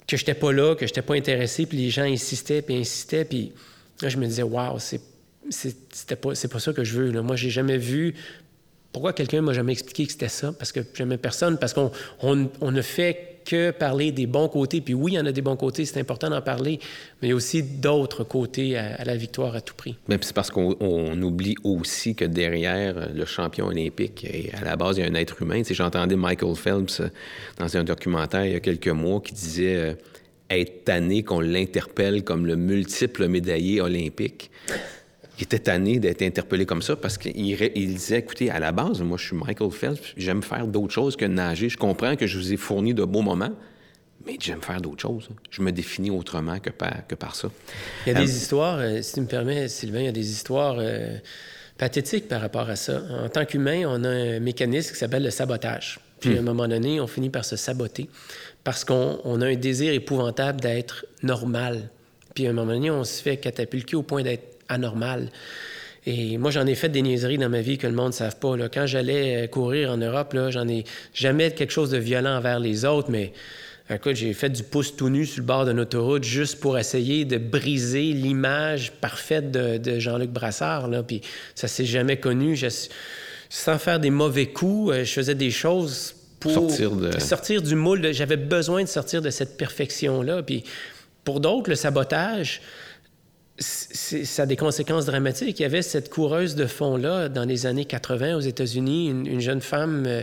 S2: que je n'étais pas là, que je n'étais pas intéressé, puis les gens insistaient, puis insistaient, puis là, je me disais, waouh, c'est, c'était pas, pas ça que je veux. Là. Moi, j'ai jamais vu. Pourquoi quelqu'un m'a jamais expliqué que c'était ça? Parce que jamais personne, parce qu'on on, on ne fait que parler des bons côtés. Puis oui, il y en a des bons côtés, c'est important d'en parler, mais il y a aussi d'autres côtés à, la victoire à tout prix.
S1: Mais c'est parce qu'on on oublie aussi que derrière le champion olympique, à la base, il y a un être humain. J'entendais Michael Phelps dans un documentaire il y a quelques mois qui disait euh, être tanné qu'on l'interpelle comme le multiple médaillé olympique. Il était tanné d'être interpellé comme ça parce qu'il il disait, écoutez, à la base, moi, je suis Michael Phelps, j'aime faire d'autres choses que nager. Je comprends que je vous ai fourni de beaux moments, mais j'aime faire d'autres choses. Je me définis autrement que par, que par ça.
S2: Il y a
S1: Euh,
S2: des histoires, euh, si tu me permets, Sylvain, il y a des histoires euh, pathétiques par rapport à ça. En tant qu'humain, on a un mécanisme qui s'appelle le sabotage. Puis à un moment donné, on finit par se saboter parce qu'on on a un désir épouvantable d'être normal. Puis à un moment donné, on se fait catapulter au point d'être anormal. Et moi, j'en ai fait des niaiseries dans ma vie que le monde ne savent pas. là. Quand j'allais euh, courir en Europe, j'en ai jamais quelque chose de violent envers les autres, mais écoute, j'ai fait du pouce tout nu sur le bord d'une autoroute juste pour essayer de briser l'image parfaite de, de Jean-Luc Brassard. Là. Puis ça s'est jamais connu. Je- sans faire des mauvais coups, euh, je faisais des choses pour
S1: Sortir de-
S2: sortir du moule. J'avais besoin de sortir de cette perfection-là. Puis pour d'autres, le sabotage, ça a des conséquences dramatiques. Il y avait cette coureuse de fond-là dans les années 80 aux États-Unis, une, une jeune femme euh,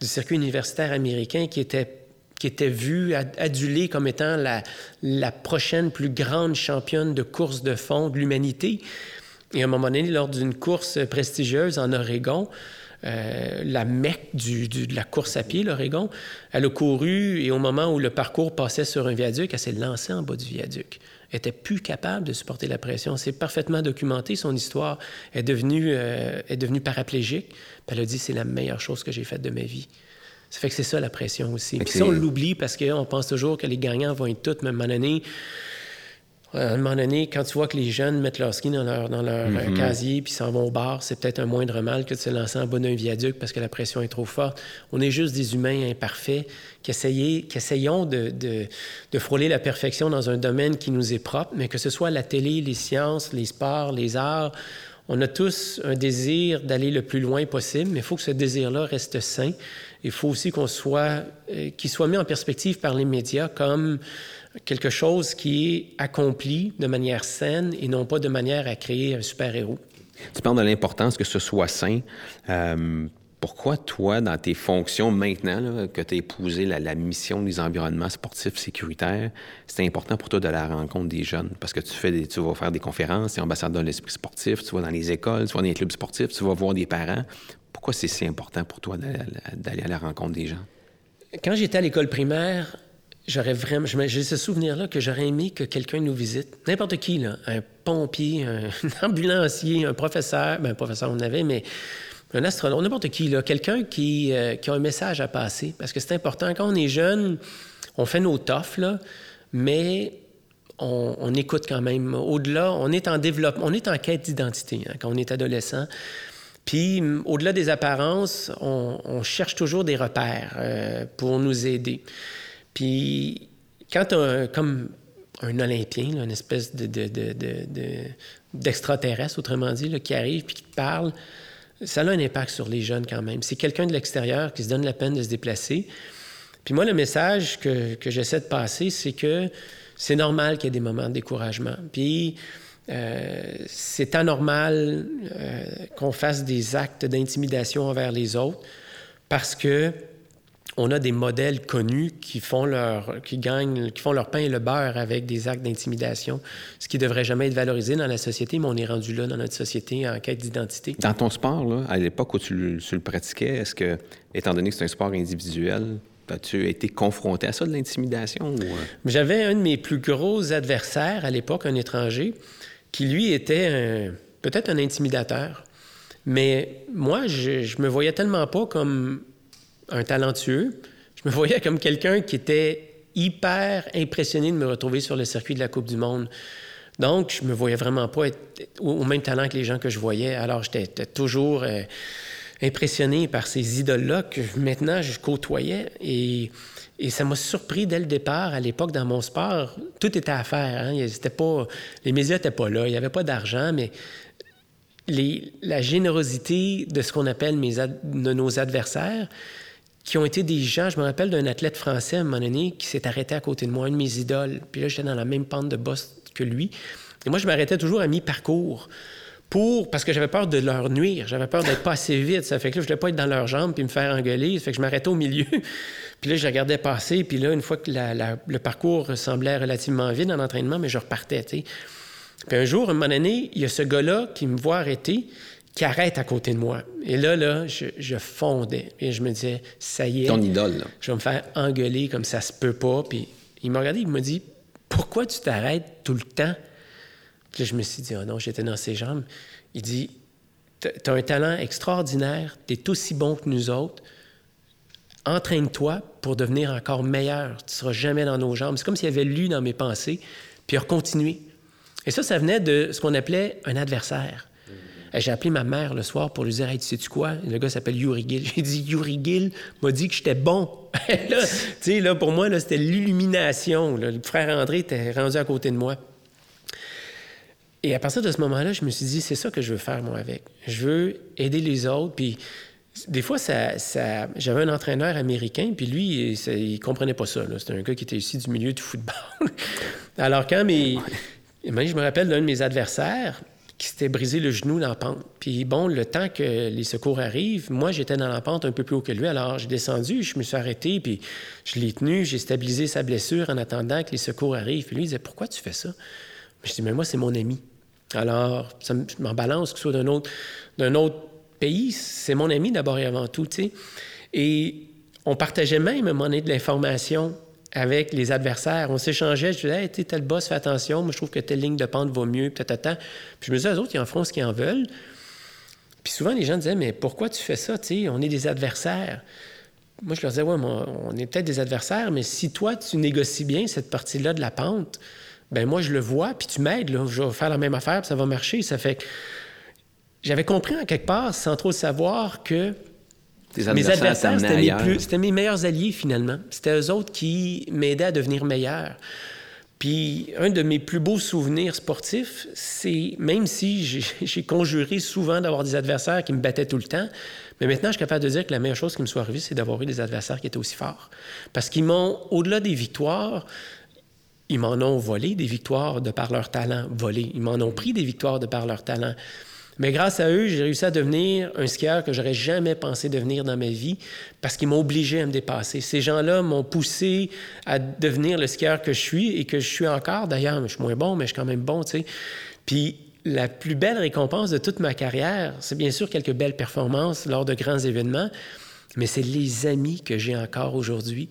S2: du circuit universitaire américain qui était qui était vue, ad- adulée comme étant la, la prochaine plus grande championne de course de fond de l'humanité. Et à un moment donné, lors d'une course prestigieuse en Oregon, euh, la mecque du- de la course à pied, l'Oregon, elle a couru et au moment où le parcours passait sur un viaduc, elle s'est lancée en bas du viaduc. Était plus capable de supporter la pression. C'est parfaitement documenté, son histoire. Est devenue, euh, est devenue paraplégique. Puis elle a dit, c'est la meilleure chose que j'ai faite de ma vie. Ça fait que c'est ça la pression aussi. Puis ça, on l'oublie parce qu'on pense toujours que les gagnants vont être tous, mais à un moment donné, à un moment donné, quand tu vois que les jeunes mettent leur ski dans leur, dans leur euh, casier puis s'en vont au bar, c'est peut-être un moindre mal que de se lancer en bas d'un viaduc parce que la pression est trop forte. On est juste des humains imparfaits qui, qui essayons de, de- de frôler la perfection dans un domaine qui nous est propre, mais que ce soit la télé, les sciences, les sports, les arts, on a tous un désir d'aller le plus loin possible, mais il faut que ce désir-là reste sain. Il faut aussi qu'on soit, euh, qu'il soit mis en perspective par les médias comme quelque chose qui est accompli de manière saine et non pas de manière à créer un super-héros.
S1: Tu parles de l'importance que ce soit sain. Euh, pourquoi, toi, dans tes fonctions maintenant, là, que tu as épousé la, la mission des environnements sportifs sécuritaires, c'est important pour toi à la rencontre des jeunes? Parce que tu, fais des- tu vas faire des conférences, tu es ambassadeur de l'esprit sportif, tu vas dans les écoles, tu vas dans les clubs sportifs, tu vas voir des parents. Pourquoi c'est si important pour toi d'aller à la rencontre des gens?
S2: Quand j'étais à l'école primaire, j'aurais vraiment, j'ai ce souvenir-là que j'aurais aimé que quelqu'un nous visite. N'importe qui, là. Un pompier, un ambulancier, un professeur. Ben, un professeur, on avait, mais un astronaute, n'importe qui, là. Quelqu'un qui, euh, qui a un message à passer. Parce que c'est important. Quand on est jeune, on fait nos toffs, là, mais on, écoute quand même. Au-delà, on est en développement, on est en quête d'identité hein, quand on est adolescent. Puis, m- au-delà des apparences, on, on cherche toujours des repères euh, pour nous aider. Puis, quand tu comme un Olympien, là, une espèce de, de- de- de- d'extraterrestre, autrement dit, qui arrive puis qui te parle, ça a un impact sur les jeunes quand même. C'est quelqu'un de l'extérieur qui se donne la peine de se déplacer. Puis moi, le message que, que j'essaie de passer, c'est que c'est normal qu'il y ait des moments de découragement. Puis euh, c'est anormal euh, qu'on fasse des actes d'intimidation envers les autres parce que on a des modèles connus qui font leur, qui gagnent, qui font leur pain et le beurre avec des actes d'intimidation, ce qui devrait jamais être valorisé dans la société, mais on est rendu là dans notre société en quête d'identité.
S1: Dans ton sport, là, à l'époque où tu le, tu le pratiquais, est-ce que, étant donné que c'est un sport individuel, As-tu été confronté à ça, de l'intimidation? Ou... Euh?
S2: J'avais un de mes plus gros adversaires à l'époque, un étranger, qui lui était peut-être un intimidateur. Mais moi, je, je me voyais tellement pas comme un talentueux. Je me voyais comme quelqu'un qui était hyper impressionné de me retrouver sur le circuit de la Coupe du Monde. Donc, je me voyais vraiment pas être au même talent que les gens que je voyais. Alors, j'étais toujours euh, impressionné par ces idoles-là que maintenant je côtoyais. Et, ça m'a surpris dès le départ, à l'époque, dans mon sport. Tout était à faire. Hein? pas, les médias n'étaient pas là. Il n'y avait pas d'argent, mais la générosité de ce qu'on appelle nos adversaires, qui ont été des gens, je me rappelle d'un athlète français à un moment donné qui s'est arrêté à côté de moi, un de mes idoles. Puis là, j'étais dans la même pente de boss que lui. Et moi, je m'arrêtais toujours à mi-parcours pour parce que j'avais peur de leur nuire, j'avais peur d'être pas assez vite, ça fait que là, je voulais pas être dans leurs jambes puis me faire engueuler, ça fait que je m'arrêtais au milieu. puis là, je regardais passer, puis là, une fois que le parcours semblait relativement vide en entraînement, mais je repartais. Puis un jour, un moment donné, il y a ce gars-là qui me voit arrêter, qui arrête à côté de moi. Et là, là, je, fondais. Et je me disais, ça y est.
S1: Ton idole, là.
S2: Je vais me faire engueuler comme ça se peut pas. Puis il m'a regardé, il m'a dit, pourquoi tu t'arrêtes tout le temps? Puis là, je me suis dit, oh non, j'étais dans ses jambes. Il dit, tu as un talent extraordinaire, tu es aussi bon que nous autres. Entraîne-toi pour devenir encore meilleur. Tu seras jamais dans nos jambes. C'est comme s'il avait lu dans mes pensées, puis il a continué. Et ça, ça venait de ce qu'on appelait un adversaire. J'ai appelé ma mère le soir pour lui dire Hey, tu sais-tu quoi? Le gars s'appelle Yuri Gill. J'ai dit Yuri Gill m'a dit que j'étais bon. là, là, pour moi, là, c'était l'illumination. Le frère André était rendu à côté de moi. Et à partir de ce moment-là, je me suis dit C'est ça que je veux faire, moi, avec. Je veux aider les autres. Puis des fois, ça, ça... j'avais un entraîneur américain, puis lui, il, ne comprenait pas ça. C'était un gars qui était ici du milieu du football. Alors, quand mes... je me rappelle d'un de mes adversaires, qui s'était brisé le genou dans la pente. Puis bon, le temps que les secours arrivent, moi, j'étais dans la pente un peu plus haut que lui. Alors, j'ai descendu, je me suis arrêté, puis je l'ai tenu, j'ai stabilisé sa blessure en attendant que les secours arrivent. Puis lui, il disait, pourquoi tu fais ça? Je dis, mais moi, c'est mon ami. Alors, ça m'en balance, que ce soit d'un autre, pays, c'est mon ami d'abord et avant tout, tu sais. Et on partageait même, à un moment donné, de l'information avec les adversaires. On s'échangeait. Je disais, hey, tel boss, fais attention. Moi, je trouve que telle ligne de pente vaut mieux. Puis, puis je me disais, eux autres, ils en feront ce qu'ils en veulent. Puis souvent, les gens disaient, mais pourquoi tu fais ça? sais, on est des adversaires. Moi, je leur disais, ouais, on est peut-être des adversaires, mais si toi, tu négocies bien cette partie-là de la pente, ben moi, je le vois, puis tu m'aides. Là, je vais faire la même affaire, puis ça va marcher. Ça fait j'avais compris en quelque part, sans trop savoir, que mes adversaires, c'était mes, meilleurs alliés finalement. C'était eux autres qui m'aidaient à devenir meilleur. Puis un de mes plus beaux souvenirs sportifs, c'est même si j'ai conjuré souvent d'avoir des adversaires qui me battaient tout le temps, mais maintenant je suis capable de dire que la meilleure chose qui me soit arrivée, c'est d'avoir eu des adversaires qui étaient aussi forts. Parce qu'ils m'ont, au-delà des victoires, ils m'en ont volé des victoires de par leur talent, volé. Ils m'en ont pris des victoires de par leur talent. Mais grâce à eux, j'ai réussi à devenir un skieur que j'aurais jamais pensé devenir dans ma vie parce qu'ils m'ont obligé à me dépasser. Ces gens-là m'ont poussé à devenir le skieur que je suis et que je suis encore. D'ailleurs, je suis moins bon, mais je suis quand même bon, tu sais. Puis la plus belle récompense de toute ma carrière, c'est bien sûr quelques belles performances lors de grands événements, mais c'est les amis que j'ai encore aujourd'hui.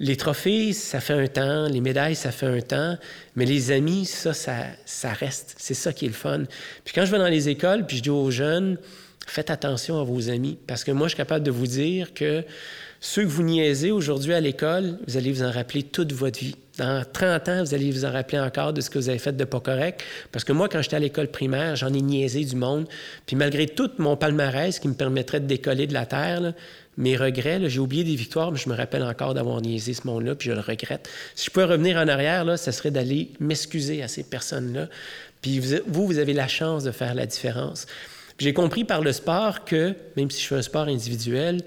S2: Les trophées, ça fait un temps, les médailles, ça fait un temps, mais les amis, ça, ça, reste. C'est ça qui est le fun. Puis quand je vais dans les écoles, puis je dis aux jeunes, faites attention à vos amis, parce que moi, je suis capable de vous dire que ceux que vous niaisez aujourd'hui à l'école, vous allez vous en rappeler toute votre vie. Dans 30 ans, vous allez vous en rappeler encore de ce que vous avez fait de pas correct. Parce que moi, quand j'étais à l'école primaire, j'en ai niaisé du monde. Puis malgré tout mon palmarès qui me permettrait de décoller de la terre, mes regrets, j'ai oublié des victoires, mais je me rappelle encore d'avoir niaisé ce monde-là, puis je le regrette. Si je pouvais revenir en arrière, là, ça serait d'aller m'excuser à ces personnes-là. Puis vous, vous avez la chance de faire la différence. J'ai compris par le sport que, même si je fais un sport individuel,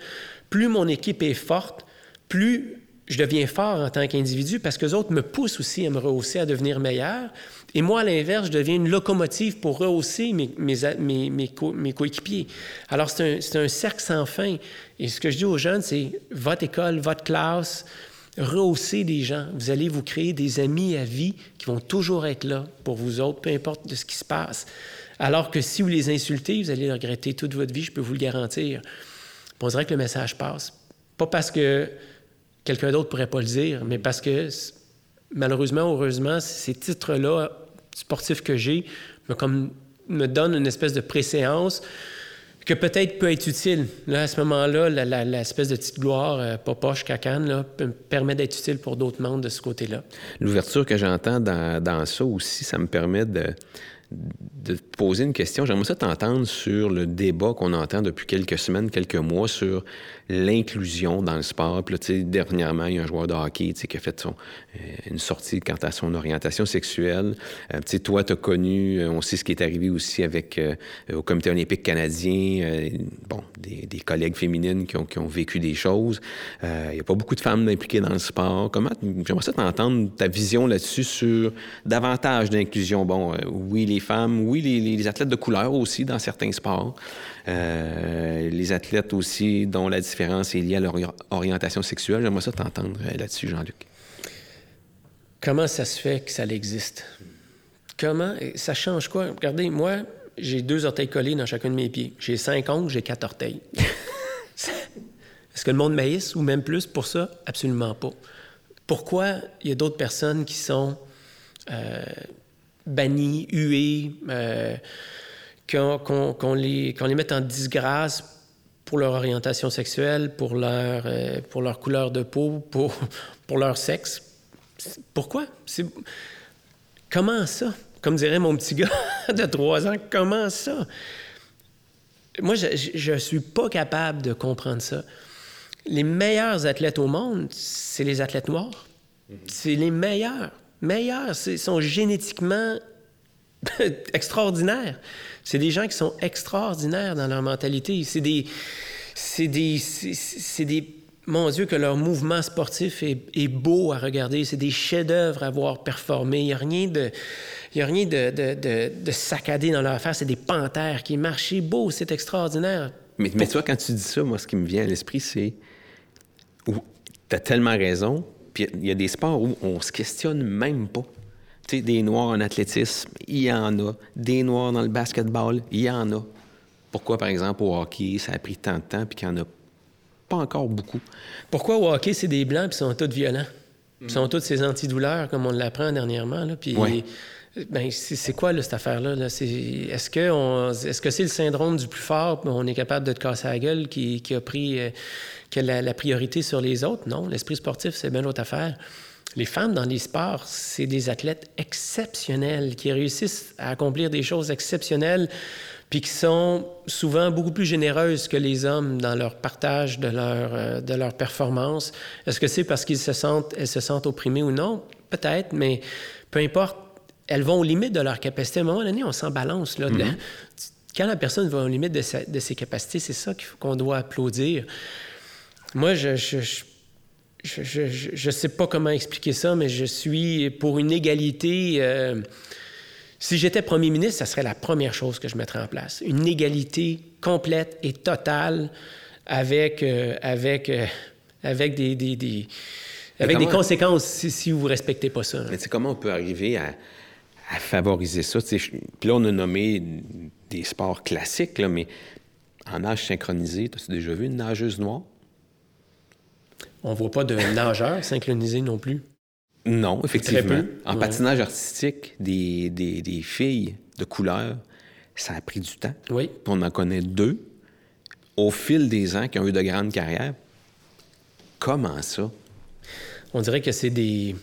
S2: plus mon équipe est forte, plus je deviens fort en tant qu'individu parce que les autres me poussent aussi à me rehausser, à devenir meilleur. Et moi, à l'inverse, je deviens une locomotive pour rehausser mes, mes, mes, coéquipiers. Alors, c'est un, un, cercle sans fin. Et ce que je dis aux jeunes, c'est votre école, votre classe, rehaussez des gens. Vous allez vous créer des amis à vie qui vont toujours être là pour vous autres, peu importe de ce qui se passe. Alors que si vous les insultez, vous allez les regretter toute votre vie, je peux vous le garantir. On dirait que le message passe. Pas parce que quelqu'un d'autre pourrait pas le dire, mais parce que malheureusement, heureusement, ces titres-là sportifs que j'ai me, comme, me donnent une espèce de préséance que peut-être peut être utile. Là, à ce moment-là, l'espèce de petite gloire, euh, pas poche, cacane, là, permet d'être utile pour d'autres membres de ce côté-là.
S1: L'ouverture que j'entends dans, dans, ça aussi, ça me permet de, de poser une question. J'aimerais ça t'entendre sur le débat qu'on entend depuis quelques semaines, quelques mois sur l'inclusion dans le sport. Puis là, dernièrement, il y a un joueur de hockey qui a fait euh, une sortie quant à son orientation sexuelle. Euh, toi, tu as connu, euh, on sait ce qui est arrivé aussi avec au Comité olympique canadien, bon, des, des, collègues féminines qui ont, qui ont vécu des choses. Il n'y a pas beaucoup de femmes impliquées dans le sport. Comment j'aimerais ça t'entendre ta vision là-dessus sur davantage d'inclusion. Bon, oui, les femmes, oui, les, les, athlètes de couleur aussi dans certains sports. Euh, les athlètes aussi dont la différence est liée à leur orientation sexuelle. J'aimerais ça t'entendre euh, là-dessus, Jean-Luc.
S2: Comment ça se fait que ça existe? Comment? Ça change quoi? Regardez, moi, j'ai deux orteils collés dans chacun de mes pieds. J'ai cinq ongles, j'ai quatre orteils. Est-ce que le monde maïs ou même plus pour ça? Absolument pas. Pourquoi il y a d'autres personnes qui sont euh, bannies, huées, qu'on les, les mette en disgrâce pour leur orientation sexuelle, pour leur, euh, pour leur couleur de peau, pour, pour leur sexe. Pourquoi? Comment ça? Comme dirait mon petit gars de trois ans, comment ça? Moi, je ne suis pas capable de comprendre ça. Les meilleurs athlètes au monde, c'est les athlètes noirs. Mm-hmm. C'est les meilleurs. Meilleurs. Ils sont génétiquement extraordinaires. C'est des gens qui sont extraordinaires dans leur mentalité. C'est des. C'est des. C'est des. Mon Dieu, que leur mouvement sportif est, beau à regarder. C'est des chefs-d'œuvre à voir performer. Il n'y a rien de. Il y a rien de, de, de, saccadé dans leur affaire. C'est des panthères qui marchent beau, c'est extraordinaire.
S1: Mais, mais tu vois, quand tu dis ça, moi, ce qui me vient à l'esprit, c'est. Tu as tellement raison. Puis il y a des sports où on se questionne même pas des Noirs en athlétisme, il y en a. Des Noirs dans le basketball, il y en a. Pourquoi, par exemple, au hockey, ça a pris tant de temps puis qu'il n'y en a pas encore beaucoup?
S2: Pourquoi au hockey, c'est des Blancs puis ils sont tous violents? Ils sont tous ces antidouleurs, comme on l'apprend dernièrement. Là, puis ben, c'est quoi cette affaire-là? -là, est-ce que est-ce que c'est le syndrome du plus fort, on est capable de te casser la gueule qui, a pris euh, la, la, priorité sur les autres? Non, l'esprit sportif, c'est bien l'autre affaire les femmes dans les sports, c'est des athlètes exceptionnels qui réussissent à accomplir des choses exceptionnelles puis qui sont souvent beaucoup plus généreuses que les hommes dans leur partage de leur, euh, de leur performance. Est-ce que c'est parce qu'ils se sentent, elles se sentent opprimées ou non? Peut-être, mais peu importe. Elles vont aux limites de leur capacité. À un moment donné, on s'en balance. Là, mm-hmm. Quand la personne va aux limites de, ses capacités, c'est ça qu'on doit applaudir. Moi, je, je je ne sais pas comment expliquer ça, mais je suis pour une égalité. Euh, si j'étais premier ministre, ça serait la première chose que je mettrais en place. Une égalité complète et totale avec, euh, avec, euh, avec des, des, des avec des conséquences si, vous ne respectez pas ça.
S1: Mais comment on peut arriver à, à favoriser ça? Puis là, on a nommé des sports classiques, là, mais en nage synchronisé, as-tu déjà vu une nageuse noire?
S2: On voit pas de nageurs synchronisés non plus?
S1: Non, effectivement. En patinage artistique, des, des, filles de couleur, ça a pris du temps.
S2: Oui.
S1: on en connaît deux au fil des ans qui ont eu de grandes carrières. Comment ça?
S2: On dirait que c'est des.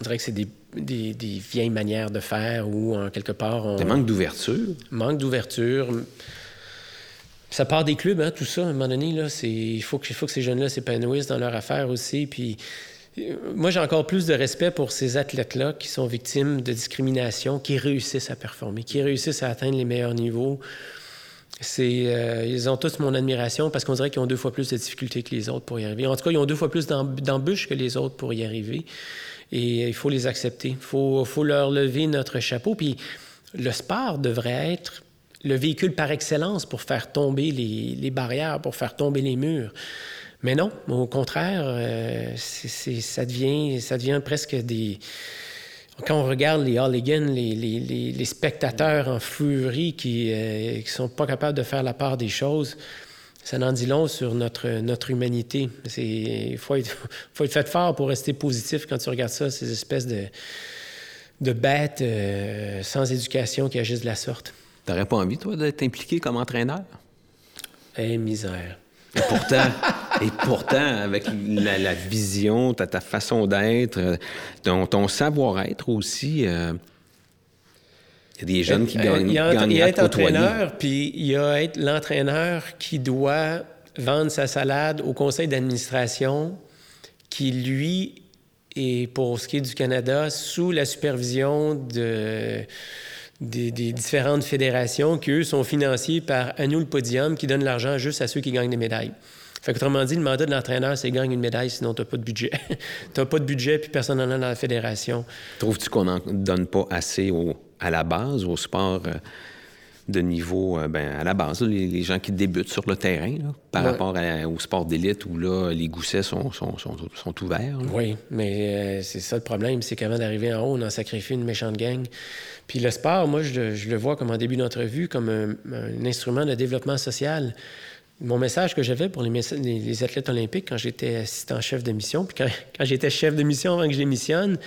S2: On dirait que c'est des, des, vieilles manières de faire ou en quelque part. On...
S1: Des manques d'ouverture.
S2: Manque d'ouverture. Ça part des clubs, hein, tout ça, à un moment donné. Là, il, faut que, faut que ces jeunes-là s'épanouissent dans leur affaire aussi. Puis, euh, moi, j'ai encore plus de respect pour ces athlètes-là qui sont victimes de discrimination, qui réussissent à performer, qui réussissent à atteindre les meilleurs niveaux. c'est, euh, ils ont tous mon admiration parce qu'on dirait qu'ils ont deux fois plus de difficultés que les autres pour y arriver. En tout cas, ils ont deux fois plus d'embûches que les autres pour y arriver. Et il faut les accepter. Il faut, leur lever notre chapeau. Puis le sport devrait être le véhicule par excellence pour faire tomber les, barrières, pour faire tomber les murs. Mais non, au contraire, euh, ça, devient, ça devient presque des quand on regarde les hooligans, les, spectateurs en furie qui ne euh, sont pas capables de faire la part des choses, ça n'en dit long sur notre, notre humanité. Il faut être, faut être fait fort pour rester positif quand tu regardes ça, ces espèces de, de bêtes euh, sans éducation qui agissent de la sorte.
S1: T'aurais pas envie, toi, d'être impliqué comme entraîneur?
S2: Eh, misère.
S1: Et pourtant, et pourtant avec la, vision, ta, ta façon d'être, ton, ton savoir-être aussi, euh, il y a des jeunes qui gagnent,
S2: il y a, il y a être entraîneur, puis il y a être l'entraîneur qui doit vendre sa salade au conseil d'administration qui, lui, est, pour ce qui est du Canada, sous la supervision de des, différentes fédérations qui, eux, sont financiers par Annual Podium qui donne l'argent juste à ceux qui gagnent des médailles. Fait autrement dit, le mandat de l'entraîneur, c'est gagne une médaille, sinon tu n'as pas de budget. tu n'as pas de budget, puis personne n'en a dans la fédération.
S1: Trouves-tu qu'on n'en donne pas assez au, à la base, au sport? Euh, de niveau, euh, ben, à la base, les, gens qui débutent sur le terrain, par rapport au sport d'élite où là, les goussets sont, sont, sont, sont ouverts.
S2: Oui, mais euh, c'est ça le problème, c'est qu'avant d'arriver en haut, on a sacrifié une méchante gang. Puis le sport, moi, je, le vois comme en début d'entrevue, comme un, instrument de développement social. Mon message que j'avais pour les, athlètes olympiques quand j'étais assistant chef de mission, puis quand, quand j'étais chef de mission avant que je démissionne,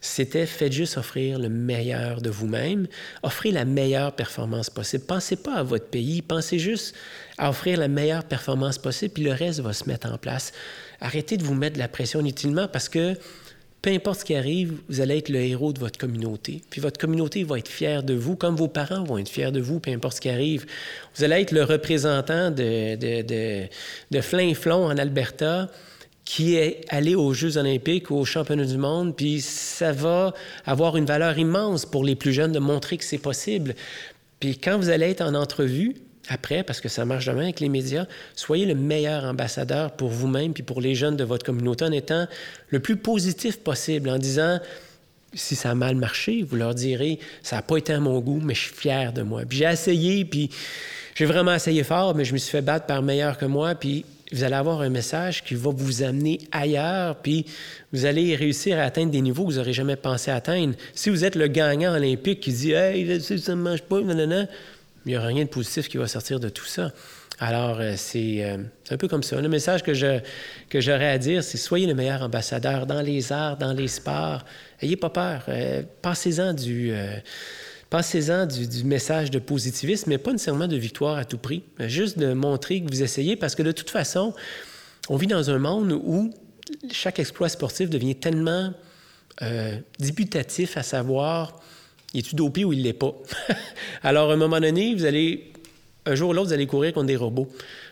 S2: c'était faites juste offrir le meilleur de vous-même, offrez la meilleure performance possible. Pensez pas à votre pays, pensez juste à offrir la meilleure performance possible, puis le reste va se mettre en place. Arrêtez de vous mettre de la pression inutilement parce que peu importe ce qui arrive, vous allez être le héros de votre communauté. Puis votre communauté va être fière de vous, comme vos parents vont être fiers de vous, peu importe ce qui arrive. Vous allez être le représentant de, de, de, Flin-Flon en Alberta qui est allé aux Jeux olympiques ou aux championnats du monde, puis ça va avoir une valeur immense pour les plus jeunes de montrer que c'est possible. Puis quand vous allez être en entrevue, après, parce que ça marche demain avec les médias, soyez le meilleur ambassadeur pour vous-même puis pour les jeunes de votre communauté en étant le plus positif possible, en disant si ça a mal marché, vous leur direz ça n'a pas été à mon goût, mais je suis fier de moi. Puis j'ai essayé, puis j'ai vraiment essayé fort, mais je me suis fait battre par meilleur que moi, puis vous allez avoir un message qui va vous amener ailleurs, puis vous allez réussir à atteindre des niveaux que vous n'aurez jamais pensé atteindre. Si vous êtes le gagnant olympique qui dit Hey, ça ne marche pas, non, il n'y aura rien de positif qui va sortir de tout ça. Alors, euh, c'est un peu comme ça. Le message que, j'aurais à dire, c'est soyez le meilleur ambassadeur dans les arts, dans les sports. Ayez pas peur. Euh, passez-en du. Euh, Passez-en du, message de positivisme, mais pas nécessairement de victoire à tout prix. Juste de montrer que vous essayez, parce que de toute façon, on vit dans un monde où chaque exploit sportif devient tellement euh, débutatif à savoir, est-tu dopé ou il l'est pas? Alors, à un moment donné, vous allez, un jour ou l'autre, vous allez courir contre des robots.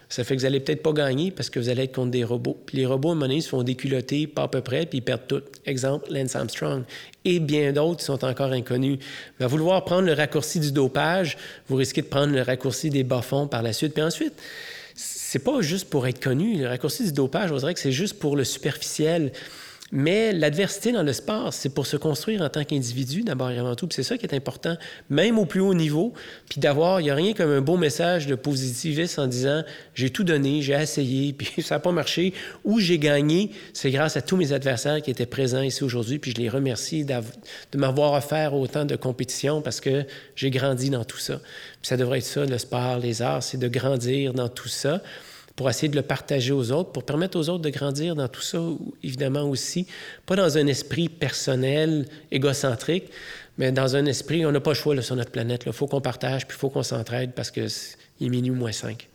S2: Ça fait que vous n'allez peut-être pas gagner parce que vous allez être contre des robots. Puis les robots, à un moment donné, se font déculoter, pas à peu près, puis ils perdent tout. Exemple, Lance Armstrong. Et bien d'autres sont encore inconnus. Mais à vouloir prendre le raccourci du dopage, vous risquez de prendre le raccourci des bas-fonds par la suite. Puis ensuite, c'est pas juste pour être connu. Le raccourci du dopage, on dirait que c'est juste pour le superficiel. Mais l'adversité dans le sport, c'est pour se construire en tant qu'individu, d'abord et avant tout. c'est ça qui est important, même au plus haut niveau. Puis d'avoir, il n'y a rien comme un beau message de positivisme en disant j'ai tout donné, j'ai essayé, puis ça n'a pas marché, ou j'ai gagné. C'est grâce à tous mes adversaires qui étaient présents ici aujourd'hui. Puis je les remercie de m'avoir offert autant de compétitions parce que j'ai grandi dans tout ça. Puis ça devrait être ça, le sport, les arts, c'est de grandir dans tout ça pour essayer de le partager aux autres, pour permettre aux autres de grandir dans tout ça, évidemment aussi, pas dans un esprit personnel, égocentrique, mais dans un esprit, on n'a pas le choix sur notre planète. Il faut qu'on partage, puis il faut qu'on s'entraide parce qu'il est minuit moins cinq.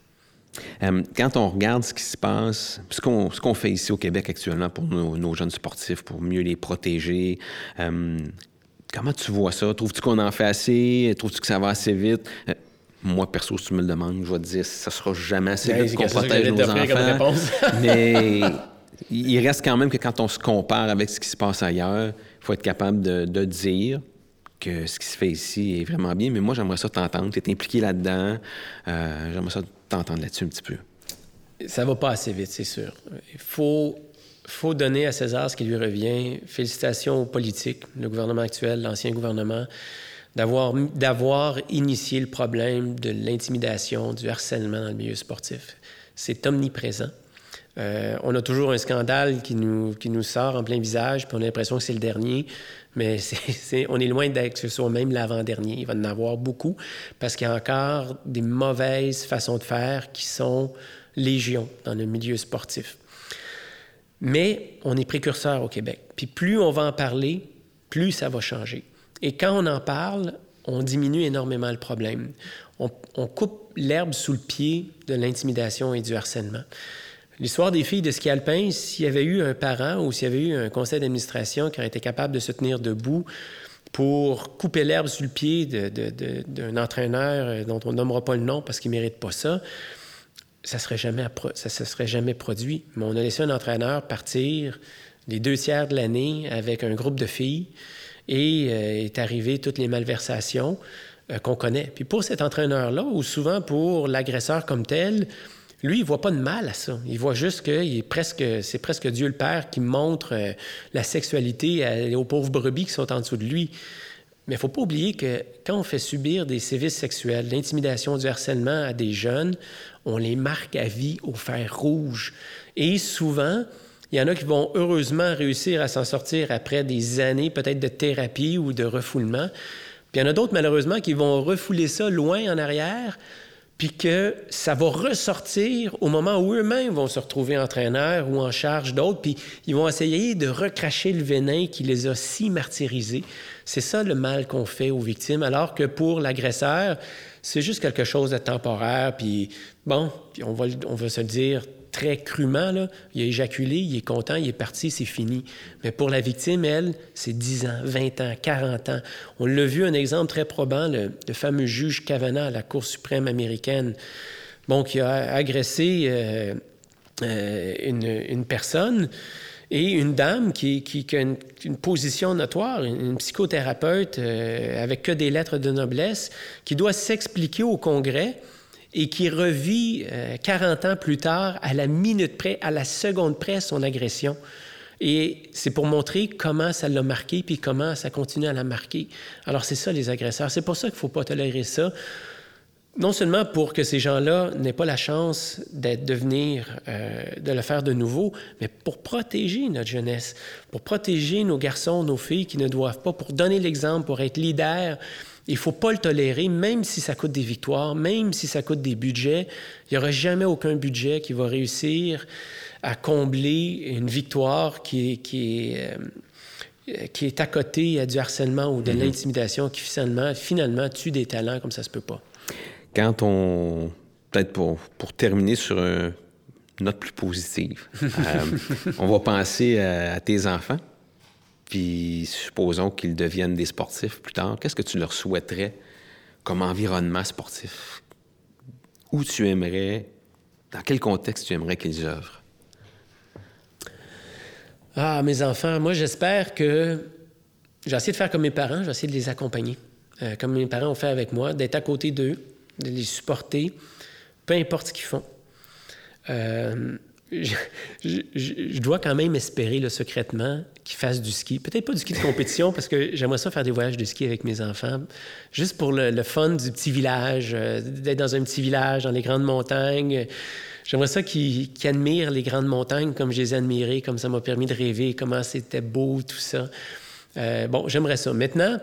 S1: Euh, quand on regarde ce qui se passe, ce qu'on fait ici au Québec actuellement pour nos, jeunes sportifs, pour mieux les protéger, euh, comment tu vois ça? Trouves-tu qu'on en fait assez? Trouves-tu que ça va assez vite? Euh, moi, perso, si tu me le demandes, je vais te dire, ça sera jamais assez vite qu'on protège nos enfants. mais il reste quand même que quand on se compare avec ce qui se passe ailleurs, il faut être capable de, dire que ce qui se fait ici est vraiment bien, mais moi, j'aimerais ça t'entendre. Tu es impliqué là-dedans. Euh, j'aimerais ça t'entendre là-dessus un petit peu.
S2: Ça va pas assez vite, c'est sûr. Il faut, faut donner à César ce qui lui revient. Félicitations aux politiques, le gouvernement actuel, l'ancien gouvernement, d'avoir, initié le problème de l'intimidation, du harcèlement dans le milieu sportif. C'est omniprésent. Euh, on a toujours un scandale qui nous, qui nous sort en plein visage, puis on a l'impression que c'est le dernier, mais on est loin d'être que ce soit même l'avant-dernier. Il va en avoir beaucoup parce qu'il y a encore des mauvaises façons de faire qui sont légion dans le milieu sportif. Mais on est précurseur au Québec. Puis plus on va en parler, plus ça va changer. Et quand on en parle, on diminue énormément le problème. On, coupe l'herbe sous le pied de l'intimidation et du harcèlement. L'histoire des filles de ski alpin, s'il y avait eu un parent ou s'il y avait eu un conseil d'administration qui aurait été capable de se tenir debout pour couper l'herbe sous le pied d'un entraîneur euh, dont on nommera pas le nom parce qu'il mérite pas ça, ça serait serait jamais produit. Mais on a laissé un entraîneur partir les deux tiers de l'année avec un groupe de filles et euh, est arrivé toutes les malversations euh, qu'on connaît. Puis pour cet entraîneur-là, ou souvent pour l'agresseur comme tel, lui, il voit pas de mal à ça. Il voit juste que est presque, c'est presque Dieu le Père qui montre euh, la sexualité aux pauvres brebis qui sont en dessous de lui. Mais il faut pas oublier que quand on fait subir des sévices sexuels, l'intimidation, du harcèlement à des jeunes, on les marque à vie au fer rouge. Et souvent, il y en a qui vont heureusement réussir à s'en sortir après des années peut-être de thérapie ou de refoulement. Puis il y en a d'autres, malheureusement, qui vont refouler ça loin en arrière puis que ça va ressortir au moment où eux-mêmes vont se retrouver entraîneurs ou en charge d'autres, puis ils vont essayer de recracher le venin qui les a si martyrisés. C'est ça le mal qu'on fait aux victimes, alors que pour l'agresseur, c'est juste quelque chose de temporaire, puis bon, on va, on va se le dire, très crûment, il a éjaculé, il est content, il est parti, c'est fini. Mais pour la victime, elle, c'est 10 ans, 20 ans, 40 ans. On l'a vu, un exemple très probant, le, fameux juge Kavanaugh à la Cour suprême américaine, bon, qui a agressé euh, euh, une, personne et une dame qui, a une, position notoire, une, psychothérapeute euh, avec que des lettres de noblesse, qui doit s'expliquer au Congrès et qui revit 40 euh, ans plus tard, à la minute près, à la seconde près, son agression. Et c'est pour montrer comment ça l'a marqué, puis comment ça continue à la marquer. Alors c'est ça les agresseurs. C'est pour ça qu'il ne faut pas tolérer ça. Non seulement pour que ces gens-là n'aient pas la chance d'être devenir, euh, de le faire de nouveau, mais pour protéger notre jeunesse, pour protéger nos garçons, nos filles qui ne doivent pas, pour donner l'exemple, pour être leader, il ne faut pas le tolérer, même si ça coûte des victoires, même si ça coûte des budgets. Il n'y aura jamais aucun budget qui va réussir à combler une victoire qui est, qui est, euh, qui est à côté du harcèlement ou de mm-hmm. l'intimidation qui finalement, finalement tue des talents comme ça se peut pas.
S1: Quand on... Peut-être pour, pour terminer sur une note plus positive, euh, on va penser à tes enfants puis supposons qu'ils deviennent des sportifs plus tard, qu'est-ce que tu leur souhaiterais comme environnement sportif? Où tu aimerais, dans quel contexte tu aimerais qu'ils œuvrent?
S2: Ah, mes enfants, moi j'espère que j'ai essayé de faire comme mes parents, j'ai essayé de les accompagner, euh, comme mes parents ont fait avec moi, d'être à côté d'eux, de les supporter, peu importe ce qu'ils font. Euh, je, dois quand même espérer le secrètement qu'ils fassent du ski. Peut-être pas du ski de compétition, parce que j'aimerais ça faire des voyages de ski avec mes enfants, juste pour le, fun du petit village, euh, d'être dans un petit village, dans les grandes montagnes. J'aimerais ça qu'ils admirent les grandes montagnes comme je les ai admirées, comme ça m'a permis de rêver, comment c'était beau, tout ça. Euh, bon, j'aimerais ça. Maintenant,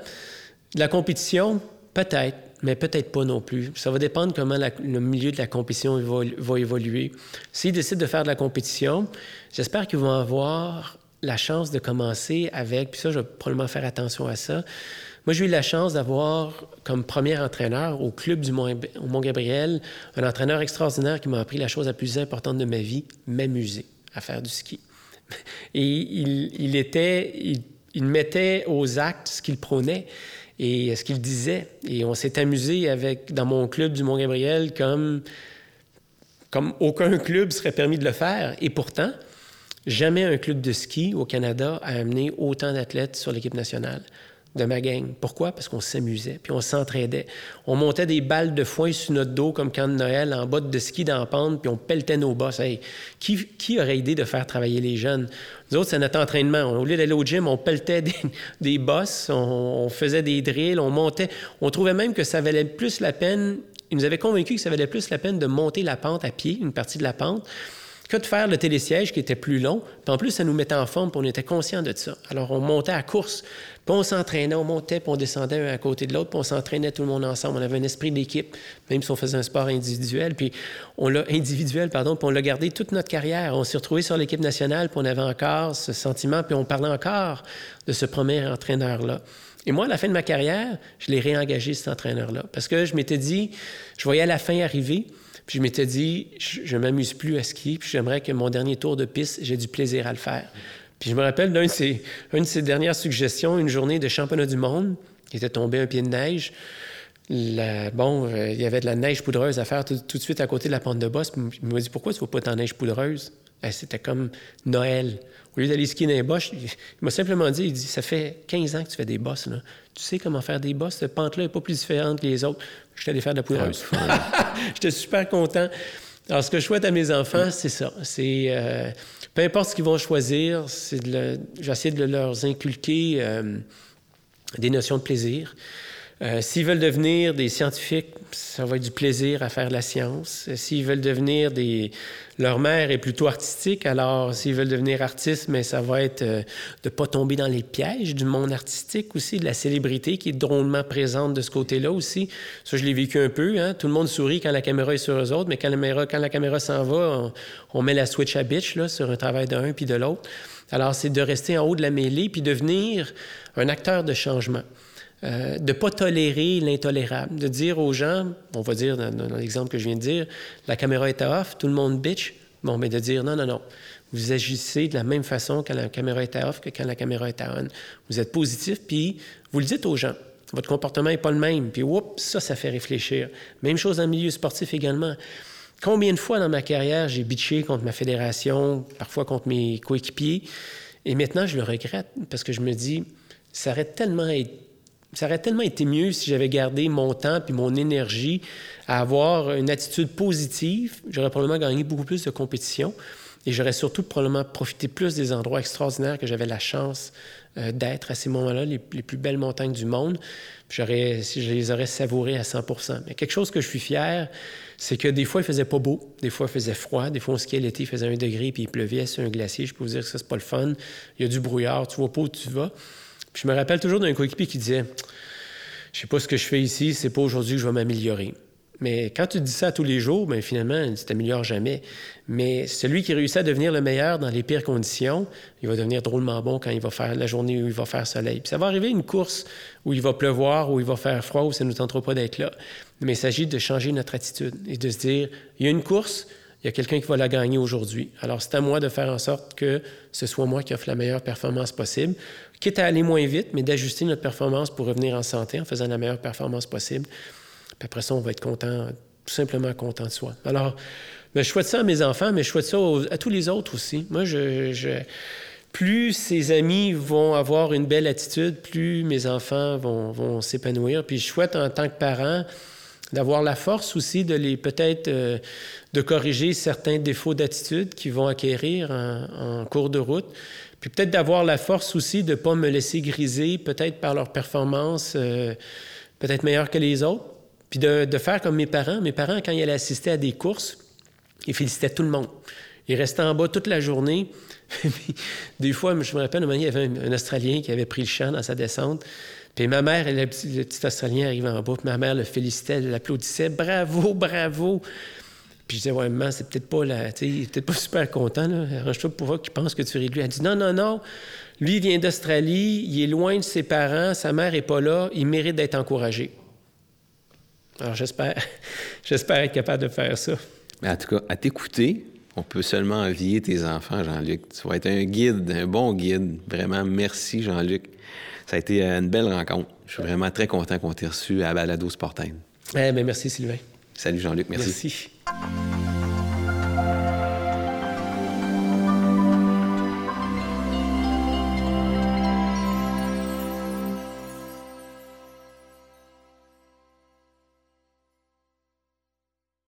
S2: la compétition, peut-être mais peut-être pas non plus. Ça va dépendre comment le milieu de la compétition va, évoluer. S'ils décident de faire de la compétition, j'espère qu'ils vont avoir la chance de commencer avec, puis ça, je vais probablement faire attention à ça. Moi, j'ai eu la chance d'avoir comme premier entraîneur au club du Mont-Gabriel un entraîneur extraordinaire qui m'a appris la chose la plus importante de ma vie, m'amuser à faire du ski. Et il, était, il mettait aux actes ce qu'il prônait et ce qu'il disait. Et on s'est amusé avec, dans mon club du Mont-Gabriel comme, comme aucun club serait permis de le faire. Et pourtant, jamais un club de ski au Canada a amené autant d'athlètes sur l'équipe nationale. De ma gang. Pourquoi? Parce qu'on s'amusait, puis on s'entraidait. On montait des balles de foin sur notre dos comme quand de Noël, en bas de ski dans la pente, puis on pelletait nos bosses. qui, qui, aurait idée de faire travailler les jeunes? Nous autres, c'est notre entraînement. Au lieu d'aller au gym, on pelletait des, des bosses, on, faisait des drills, on montait. On trouvait même que ça valait plus la peine, ils nous avaient convaincus que ça valait plus la peine de monter la pente à pied, une partie de la pente, que de faire le télésiège qui était plus long. Puis en plus, ça nous mettait en forme, puis on était conscient de ça. Alors, on montait à course, puis on s'entraînait, on montait, puis on descendait un à côté de l'autre, puis on s'entraînait tout le monde ensemble. On avait un esprit d'équipe, même si on faisait un sport individuel. Puis on l'a individuel, pardon, puis on l'a gardé toute notre carrière. On s'est retrouvé sur l'équipe nationale, puis on avait encore ce sentiment, puis on parlait encore de ce premier entraîneur-là. Et moi, à la fin de ma carrière, je l'ai réengagé, cet entraîneur-là, parce que je m'étais dit, je voyais la fin arriver. Puis je m'étais dit, je ne m'amuse plus à skier, puis j'aimerais que mon dernier tour de piste, j'ai du plaisir à le faire. Puis je me rappelle d'une de, de ses dernières suggestions, une journée de championnat du monde, qui était tombé un pied de neige. bon, euh, il y avait de la neige poudreuse à faire tout, de suite à côté de la pente de bosse. Il m'a dit Pourquoi tu ne vas pas en neige poudreuse? C'était comme Noël. Au lieu d'aller skier dans les bosses, il, m'a simplement dit il dit, Ça fait 15 ans que tu fais des bosses. Là. Tu sais comment faire des bosses? Cette pente-là n'est pas plus différente que les autres. Je suis allé faire de la poudreuse. J'étais super content. Alors, ce que je souhaite à mes enfants, c'est ça. C'est euh, peu importe ce qu'ils vont choisir, c'est de j'essaie de leur inculquer euh, des notions de plaisir. Euh, s'ils veulent devenir des scientifiques, ça va être du plaisir à faire la science. S'ils veulent devenir des... Leur mère est plutôt artistique, alors s'ils veulent devenir artistes, mais ça va être euh, de pas tomber dans les pièges du monde artistique aussi, de la célébrité qui est drôlement présente de ce côté-là aussi. Ça, je l'ai vécu un peu. Hein? Tout le monde sourit quand la caméra est sur eux autres, mais quand la caméra, quand la caméra s'en va, on, met la switch à bitch là, sur un travail d'un puis de l'autre. Alors, c'est de rester en haut de la mêlée puis devenir un acteur de changement. Euh, de ne pas tolérer l'intolérable, de dire aux gens, on va dire dans, l'exemple que je viens de dire, la caméra est off, tout le monde bitch, bon, mais de dire non, non, non, vous agissez de la même façon quand la caméra est off que quand la caméra est on. Vous êtes positif, puis vous le dites aux gens. Votre comportement n'est pas le même, puis oups, ça, ça fait réfléchir. Même chose dans le milieu sportif également. Combien de fois dans ma carrière j'ai bitché contre ma fédération, parfois contre mes coéquipiers, et maintenant je le regrette parce que je me dis, ça aurait tellement été ça aurait tellement été mieux si j'avais gardé mon temps puis mon énergie à avoir une attitude positive. J'aurais probablement gagné beaucoup plus de compétition et j'aurais surtout probablement profité plus des endroits extraordinaires que j'avais la chance euh, d'être à ces moments-là, les, plus belles montagnes du monde. J'aurais, je les aurais savourées à 100% Mais quelque chose que je suis fier, c'est que des fois, il faisait pas beau, des fois, il faisait froid, des fois, on skiait l'été, il faisait un degré, puis il pleuvait sur un glacier. Je peux vous dire que ça, c'est pas le fun. Il y a du brouillard, tu vois pas où tu vas je me rappelle toujours d'un coéquipier qui disait Je sais pas ce que je fais ici, c'est pas aujourd'hui que je vais m'améliorer. Mais quand tu dis ça tous les jours, bien, finalement, tu t'améliores jamais. Mais celui qui réussit à devenir le meilleur dans les pires conditions, il va devenir drôlement bon quand il va faire la journée où il va faire soleil. Puis ça va arriver une course où il va pleuvoir, où il va faire froid, où ça ne nous tentera pas d'être là. Mais il s'agit de changer notre attitude et de se dire il y a une course, il y a quelqu'un qui va la gagner aujourd'hui. Alors, c'est à moi de faire en sorte que ce soit moi qui offre la meilleure performance possible, quitte à aller moins vite, mais d'ajuster notre performance pour revenir en santé en faisant la meilleure performance possible. Puis après ça, on va être content, tout simplement content de soi. Alors, ben, je souhaite ça à mes enfants, mais je souhaite ça à tous les autres aussi. Moi, je, plus ses amis vont avoir une belle attitude, plus mes enfants vont, vont s'épanouir. Puis je souhaite en tant que parent d'avoir la force aussi de les peut-être euh, de corriger certains défauts d'attitude qu'ils vont acquérir en, cours de route. Puis peut-être d'avoir la force aussi de ne pas me laisser griser, peut-être par leur performance euh, peut-être meilleure que les autres. Puis de, de, faire comme mes parents. Mes parents, quand ils allaient assister à des courses, ils félicitaient tout le monde. Ils restaient en bas toute la journée. des fois, je me rappelle, un il y avait un, Australien qui avait pris le champ dans sa descente. Puis ma mère, le petit, Australien arrivait en bas, puis ma mère le félicitait, l'applaudissait. Bravo, bravo! Puis je disais, ouais, maman, c'est peut-être pas sais, peut-être pas super content. Arrange-toi pour voir qu'il pense que tu ris de lui. Elle dit, non, non, non. Lui, il vient d'Australie, il est loin de ses parents, sa mère est pas là, il mérite d'être encouragé. Alors j'espère, j'espère être capable de faire ça.
S1: Mais en tout cas, à t'écouter, on peut seulement envier tes enfants, Jean-Luc. Tu vas être un guide, un bon guide. Vraiment, merci, Jean-Luc. Ça a été une belle rencontre. Je suis vraiment très content qu'on t'ait reçu à Balado Sportaine.
S2: Eh bien, merci, Sylvain.
S1: Salut, Jean-Luc. merci.
S2: Merci.